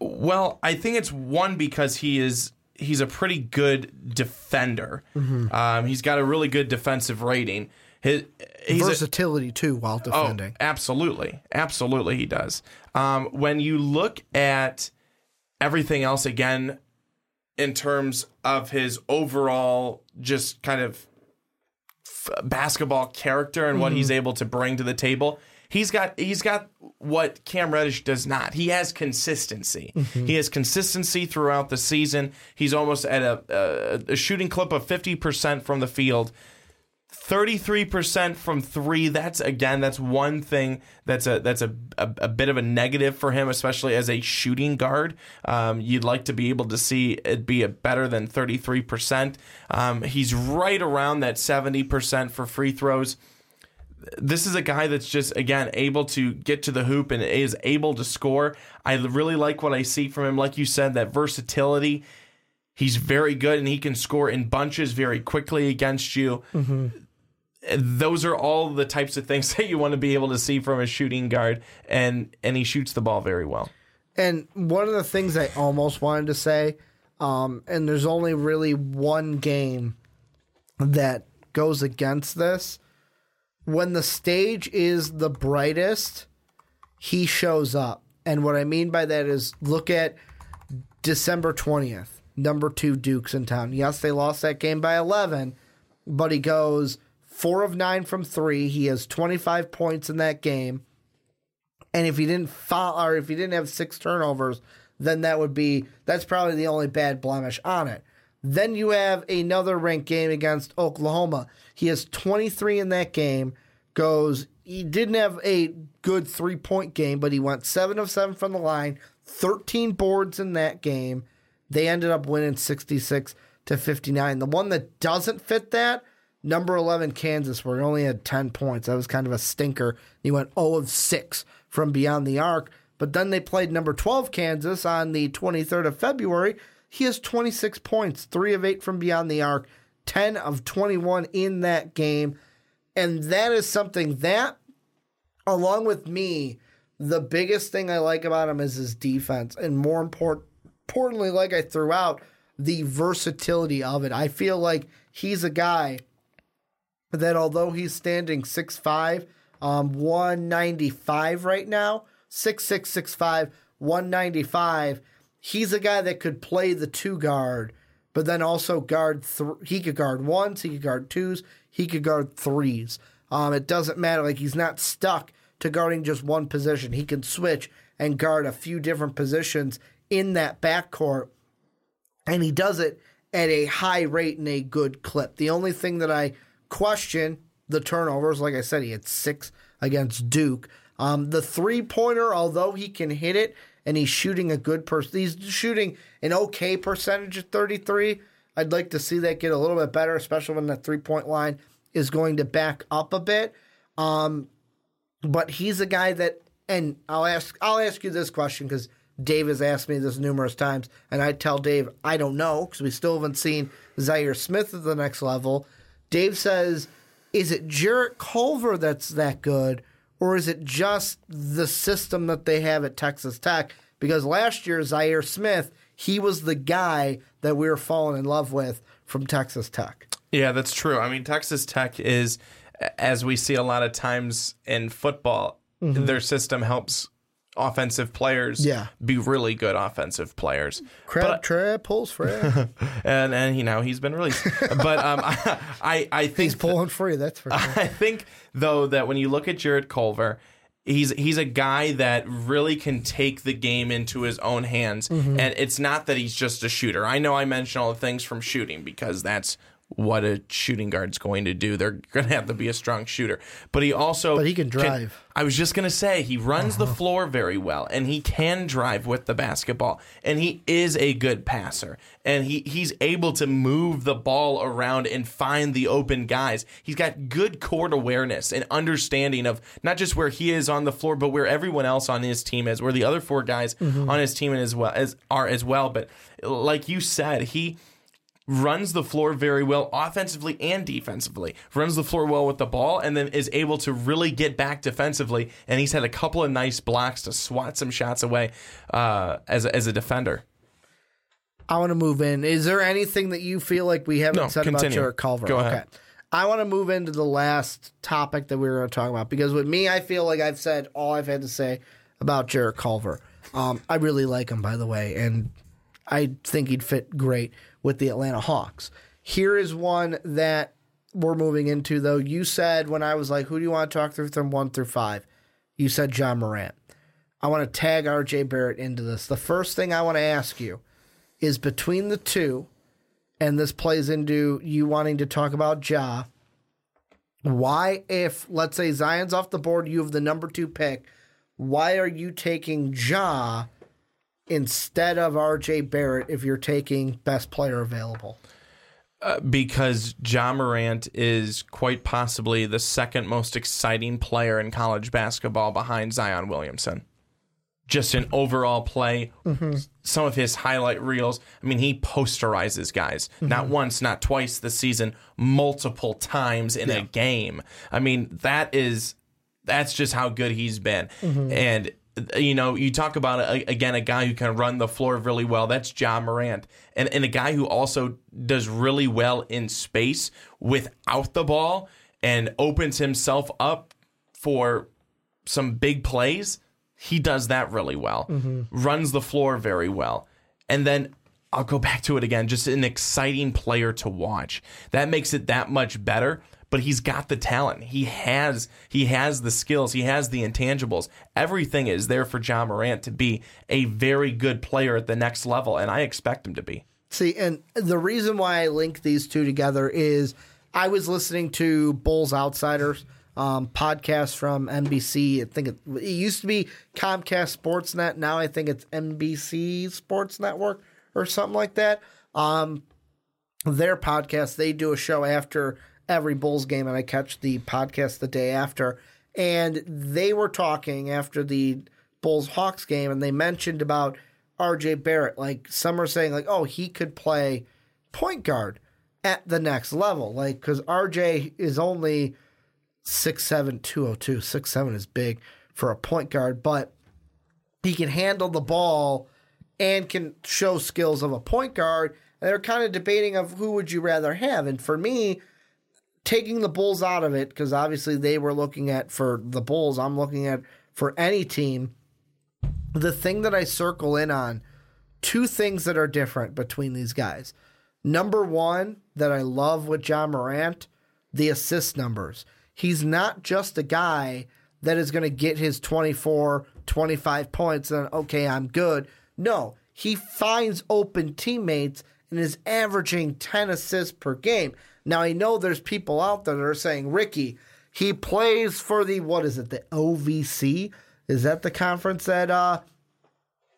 [SPEAKER 3] Well, I think it's one because he is he's a pretty good defender.
[SPEAKER 2] Mm-hmm.
[SPEAKER 3] Um, he's got a really good defensive rating. His, he's a-
[SPEAKER 2] Versatility too while defending.
[SPEAKER 3] Oh, absolutely, absolutely, he does. Um, when you look at everything else again, in terms of his overall, just kind of f- basketball character and what he's able to bring to the table, he's got he's got what Cam Reddish does not. He has consistency. He has consistency throughout the season. He's almost at a, a, a shooting clip of fifty percent from the field. 33% from 3 that's again that's one thing that's a that's a, a, a bit of a negative for him especially as a shooting guard. Um, you'd like to be able to see it be a better than 33% um, he's right around that 70% for free throws. This is a guy that's just again able to get to the hoop and is able to score. I really like what i see from him. Like you said that versatility. He's very good and he can score in bunches very quickly against you those are all the types of things *laughs* that you want to be able to see from a shooting guard and and he shoots the ball very well
[SPEAKER 2] And one of the things I almost wanted to say, um, and there's only really one game that goes against this. When the stage is the brightest, he shows up. And what I mean by that is look at December 20th, number two Dukes in town. Yes, they lost that game by 11, but he goes four of nine from three. He has 25 points in that game. And if he didn't foul, or if he didn't have six turnovers, then that would be that's probably the only bad blemish on it. Then you have another ranked game against Oklahoma. He has 23 in that game. Goes he didn't have a good three point game, but he went seven of seven from the line, 13 boards in that game. They ended up winning 66 to 59. The one that doesn't fit that, number 11 Kansas, where he only had 10 points. That was kind of a stinker. He went 0 of 6 from beyond the arc. But then they played number 12 Kansas on the 23rd of February. He has 26 points, 3 of 8 from beyond the arc, 10 of 21 in that game. And that is something that, along with me, the biggest thing I like about him is his defense. And more important, importantly, like I threw out, the versatility of it. I feel like he's a guy that although he's standing 6'5, um, 195 right now, 6'6, 6'5, 195, he's a guy that could play the two guard, but then also guard, he could guard ones, he could guard twos, he could guard threes. Um, it doesn't matter. Like he's not stuck to guarding just one position. He can switch and guard a few different positions in that backcourt and he does it at a high rate and a good clip. The only thing that I question the turnovers, like I said, he had six against Duke. Um, the three pointer, although he can hit it and he's shooting a good person, he's shooting an okay percentage of 33. I'd like to see that get a little bit better, especially when that three point line is going to back up a bit. Um, but he's a guy that, and I'll ask, I'll ask you this question because Dave has asked me this numerous times, and I tell Dave I don't know because we still haven't seen Zaire Smith at the next level. Dave says, "Is it Jarrett Culver that's that good, or is it just the system that they have at Texas Tech?" Because last year Zaire Smith, he was the guy that we were falling in love with from Texas Tech.
[SPEAKER 3] Yeah, that's true. I mean, Texas Tech is, as we see a lot of times in football, mm-hmm. their system helps offensive players
[SPEAKER 2] Yeah.
[SPEAKER 3] be really good offensive players.
[SPEAKER 2] Crabtree pulls Fred. *laughs*
[SPEAKER 3] And and you know he's been released, but um, I *laughs* I, I think
[SPEAKER 2] He's pulling free. That's for *laughs* sure.
[SPEAKER 3] I think though that when you look at Jarrett Culver, he's he's a guy that really can take the game into his own hands, and it's not that he's just a shooter. I know I mention all the things from shooting because that's what a shooting guard's going to do. They're going to have to be a strong shooter. But he also
[SPEAKER 2] But he can drive.
[SPEAKER 3] I was just going to say he runs the uh-huh. floor very well and he can drive with the basketball and he is a good passer and he he's able to move the ball around and find the open guys. He's got good court awareness and understanding of not just where he is on the floor but where everyone else on his team is, where the other four guys mm-hmm. on his team as well as are as well, but like you said, he runs the floor very well offensively and defensively. Runs the floor well with the ball and then is able to really get back defensively. And he's had a couple of nice blocks to swat some shots away uh, as, a, as a defender.
[SPEAKER 2] I want to move in. Is there anything that you feel like we haven't
[SPEAKER 3] No,
[SPEAKER 2] said
[SPEAKER 3] continue.
[SPEAKER 2] about Jarrett Culver?
[SPEAKER 3] Go ahead.
[SPEAKER 2] I want to move into the last topic that we were going to talk about because with me, I feel like I've said all I've had to say about Jarrett Culver. Um, I really like him, by the way, and I think he'd fit great with the Atlanta Hawks. Here is one that we're moving into, though. You said when I was like, who do you want to talk through from one through five? You said Ja Morant. I want to tag RJ Barrett into this. The first thing I want to ask you is between the two, and this plays into you wanting to talk about Ja. Why, if let's say Zion's off the board, you have the number two pick, why are you taking Ja instead of RJ Barrett if you're taking best player available?
[SPEAKER 3] Uh, because Ja Morant is quite possibly the second most exciting player in college basketball behind Zion Williamson. Just an overall play, mm-hmm. some of his highlight reels. I mean, he posterizes guys mm-hmm. not once, not twice this season, multiple times in a game. I mean, that is that's just how good he's been. Mm-hmm. And you know, you talk about a, again a guy who can run the floor really well. That's Ja Morant, and and a guy who also does really well in space without the ball and opens himself up for some big plays. He does that really well. Mm-hmm. Runs the floor very well, and then I'll go back to it again. Just an exciting player to watch. That makes it that much better. But he's got the talent. He has he has the skills. He has the intangibles. Everything is there for Ja Morant to be a very good player at the next level, and I expect him to be.
[SPEAKER 2] See, and the reason why I link these two together is I was listening to Bulls Outsiders um, podcast from NBC. I think it, it used to be Comcast Sportsnet. Now I think it's NBC Sports Network or something like that. Um, their podcast, they do a show after every Bulls game, and I catch the podcast the day after. And they were talking after the Bulls Hawks game, and they mentioned about RJ Barrett. Like some are saying, like, oh, he could play point guard at the next level. Like, because RJ is only 6'7, 202. 6'7 is big for a point guard, but he can handle the ball and can show skills of a point guard. And they're kind of debating of who would you rather have. And for me, taking the Bulls out of it, because obviously they were looking at for the Bulls, I'm looking at for any team. The thing that I circle in on, two things that are different between these guys. Number one, that I love with Ja Morant, the assist numbers. He's not just a guy that is going to get his 24, 25 points and, okay, I'm good. No, he finds open teammates and is averaging 10 assists per game. Now, I know there's people out there that are saying, Ricky, he plays for the, what is it, the OVC? Is that the conference that uh,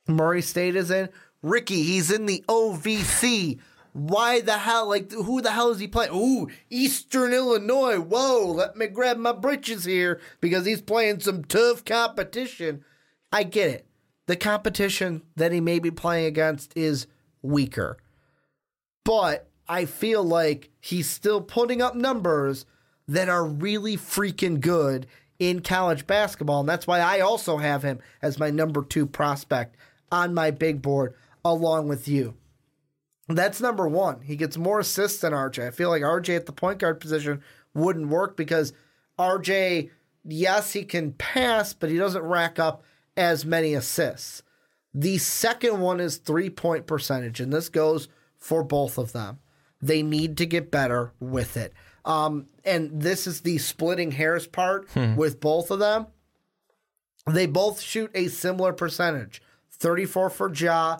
[SPEAKER 2] Murray State is in? Ricky, he's in the OVC. Why the hell? Like, who the hell is he playing? Ooh, Eastern Illinois. Whoa, let me grab my britches here because he's playing some tough competition. I get it. The competition that he may be playing against is weaker. But I feel like he's still putting up numbers that are really freaking good in college basketball. And that's why I also have him as my number two prospect on my big board along with you. That's number one. He gets more assists than RJ. I feel like RJ at the point guard position wouldn't work because RJ, yes, he can pass, but he doesn't rack up as many assists. The second one is three point percentage, and this goes for both of them. They need to get better with it. Um, and this is the splitting hairs part with both of them. They both shoot a similar percentage 34 for Ja,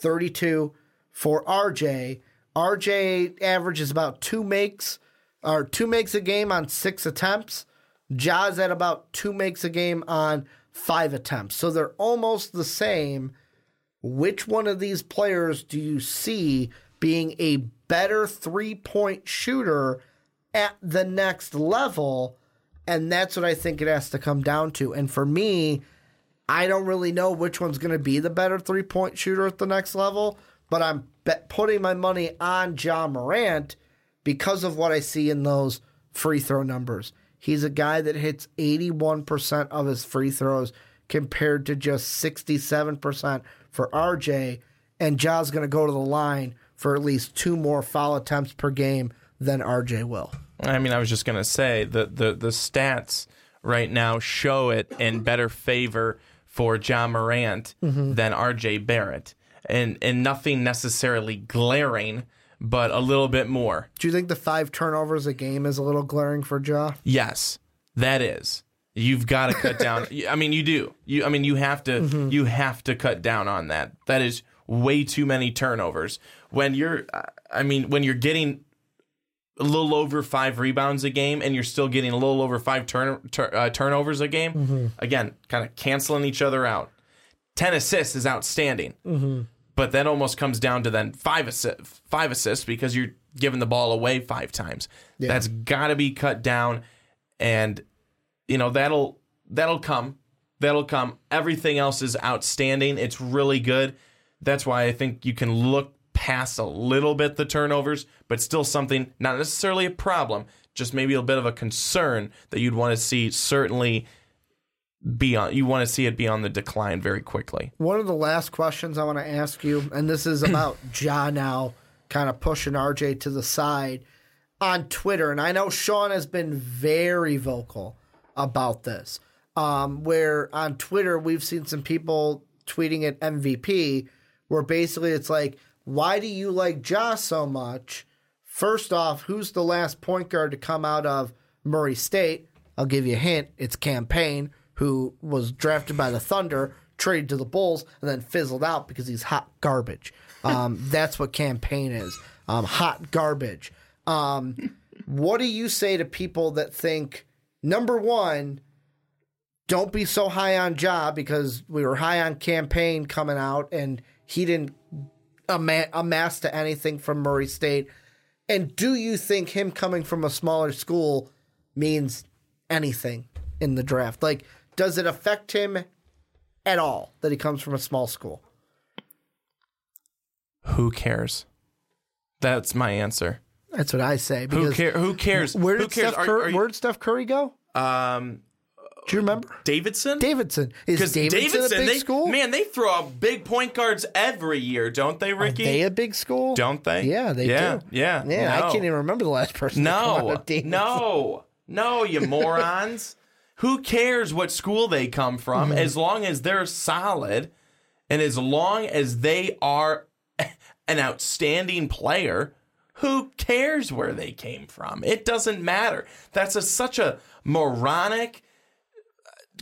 [SPEAKER 2] 32 for RJ, RJ averages about two makes or two makes a game on six attempts. Ja's at about two makes a game on five attempts. So they're almost the same. Which one of these players do you see being a better three point shooter at the next level? And that's what I think it has to come down to. And for me, I don't really know which one's going to be the better three point shooter at the next level, but I'm bet putting my money on Ja Morant because of what I see in those free throw numbers. He's a guy that hits 81% of his free throws compared to just 67% for RJ. And Ja's going to go to the line for at least two more foul attempts per game than RJ will.
[SPEAKER 3] I mean, I was just gonna say the the the stats right now show it in better favor for Ja Morant mm-hmm. than R.J. Barrett, and and nothing necessarily glaring, but a little bit more.
[SPEAKER 2] Do you think the five turnovers a game is a little glaring for Ja?
[SPEAKER 3] Yes, that is. You've got to cut down. *laughs* I mean, you do. You, I mean, you have to. Mm-hmm. You have to cut down on that. That is way too many turnovers. When you're, I mean, when you're getting a little over five rebounds a game, and you're still getting a little over five turn, tur- uh, turnovers a game. Again, kind of canceling each other out. Ten assists is outstanding, but that almost comes down to then five assists, five assists because you're giving the ball away five times. That's got to be cut down, and you know that'll that'll come, that'll come. Everything else is outstanding. It's really good. That's why I think you can look past a little bit the turnovers, but still something not necessarily a problem, just maybe a bit of a concern that you'd want to see certainly be on. You want to see it be on the decline very quickly.
[SPEAKER 2] One of the last questions I want to ask you, and this is *clears throat* about Ja now kind of pushing RJ to the side on Twitter. And I know Sean has been very vocal about this. Um, where on Twitter, we've seen some people tweeting at MVP, where basically it's like, why do you like Ja so much? First off, who's the last point guard to come out of Murray State? I'll give you a hint. It's Cam Payne, who was drafted by the Thunder, traded to the Bulls, and then fizzled out because he's hot garbage. *laughs* Um, that's what Cam Payne is um, hot garbage. Um, what do you say to people that think, number one, don't be so high on Ja because we were high on Cam Payne coming out and he didn't ama- amass to anything from Murray State? And do you think him coming from a smaller school means anything in the draft? Like, does it affect him at all that he comes from a small school?
[SPEAKER 3] Who cares? That's my answer.
[SPEAKER 2] That's what I say.
[SPEAKER 3] Who care? Who cares?
[SPEAKER 2] Where
[SPEAKER 3] Who cares?
[SPEAKER 2] Steph
[SPEAKER 3] Are- are you-
[SPEAKER 2] where did Steph Curry go?
[SPEAKER 3] um,
[SPEAKER 2] Do you remember?
[SPEAKER 3] Davidson.
[SPEAKER 2] Davidson is
[SPEAKER 3] Because
[SPEAKER 2] Davidson, a big
[SPEAKER 3] they,
[SPEAKER 2] school?
[SPEAKER 3] man, they throw out big point guards every year, don't they,
[SPEAKER 2] Are
[SPEAKER 3] Ricky?
[SPEAKER 2] they a big school?
[SPEAKER 3] don't they?
[SPEAKER 2] Yeah, they
[SPEAKER 3] yeah,
[SPEAKER 2] do.
[SPEAKER 3] Yeah,
[SPEAKER 2] Yeah, I can't even remember the last person. to come out
[SPEAKER 3] No,
[SPEAKER 2] Davidson.
[SPEAKER 3] no, no, you *laughs* morons. Who cares what school they come from
[SPEAKER 2] Mm-hmm.
[SPEAKER 3] as long as they're solid and as long as they are *laughs* an outstanding player? Who cares where they came from? It doesn't matter. That's a, such a moronic,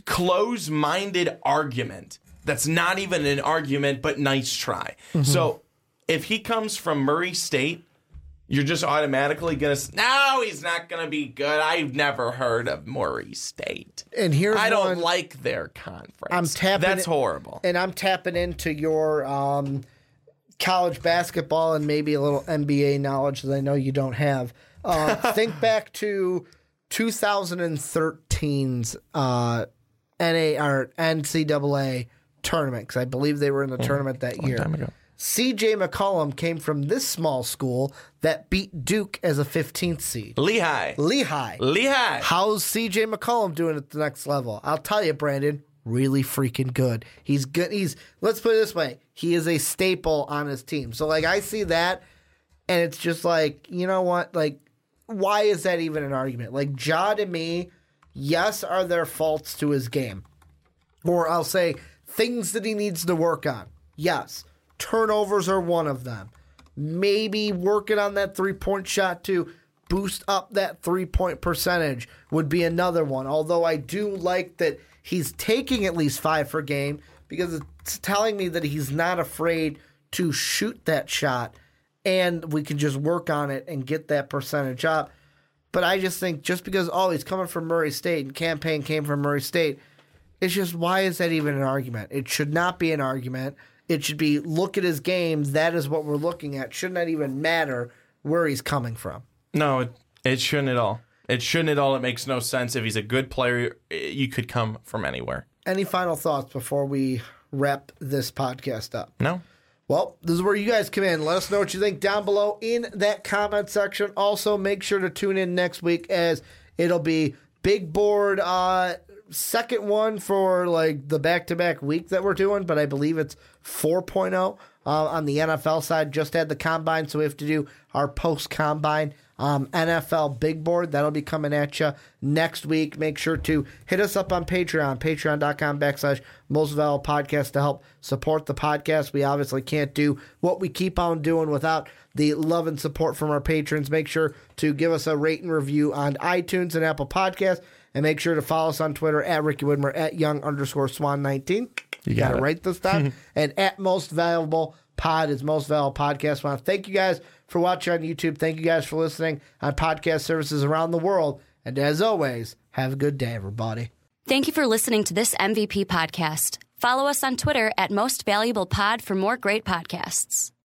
[SPEAKER 3] close minded argument. That's not even an argument, but nice try.
[SPEAKER 2] Mm-hmm.
[SPEAKER 3] So if he comes from Murray State, you're just automatically gonna no he's not gonna be good i've never heard of murray state
[SPEAKER 2] And here's
[SPEAKER 3] i don't
[SPEAKER 2] one-
[SPEAKER 3] like their conference
[SPEAKER 2] I'm tapping
[SPEAKER 3] that's horrible
[SPEAKER 2] and I'm tapping into your um, college basketball and maybe a little NBA knowledge that I know you don't have. Um, *laughs* think back to 2013's uh, NA or NCAA tournament because I believe they were in the mm-hmm. tournament that year.
[SPEAKER 3] time ago.
[SPEAKER 2] CJ McCollum came from this small school that beat Duke as a 15th seed.
[SPEAKER 3] lehigh
[SPEAKER 2] Lehigh.
[SPEAKER 3] lehigh
[SPEAKER 2] How's CJ McCollum doing at the next level? I'll tell you, Brandon, really freaking good. He's good. He's let's put it this way: he is a staple on his team. So like I see that, and it's just like you know what? Like, why is that even an argument? Like Ja to me, yes, are there faults to his game, or I'll say things that he needs to work on. Yes, turnovers are one of them. Maybe working on that three point shot to boost up that three point percentage would be another one. Although I do like that he's taking at least five per game because it's telling me that he's not afraid to shoot that shot and we can just work on it and get that percentage up. But I just think just because oh he's coming from Murray State and Cam Payne came from Murray State, it's just why is that even an argument? It should not be an argument. It should be look at his games. That is what we're looking at. Should not even matter where he's coming from.
[SPEAKER 3] No, it, it shouldn't at all. It shouldn't at all. It makes no sense. If he's a good player, you could come from anywhere.
[SPEAKER 2] Any final thoughts before we wrap this podcast up?
[SPEAKER 3] No.
[SPEAKER 2] Well, this is where you guys come in. Let us know what you think down below in that comment section. Also, make sure to tune in next week as it'll be big board uh second one for like the back to back week that we're doing, but I believe it's 4.0 uh, on the NFL side. Just had the combine, so we have to do our post combine um, NFL big board. That'll be coming at you next week. Make sure to hit us up on Patreon, patreon.com backslash most valuable podcast to help support the podcast. We obviously can't do what we keep on doing without the love and support from our patrons. Make sure to give us a rate and review on iTunes and Apple Podcasts. And make sure to follow us on Twitter at Ricky Widmer at young underscore swan 19. You got, it right this time. *laughs* and at most valuable pod is most valuable podcast. To thank you guys for watching on YouTube. Thank you guys for listening on podcast services around the world. And as always, have a good day, everybody.
[SPEAKER 1] Thank you for listening to this MVP podcast. Follow us on Twitter at Most Valuable Pod for more great podcasts.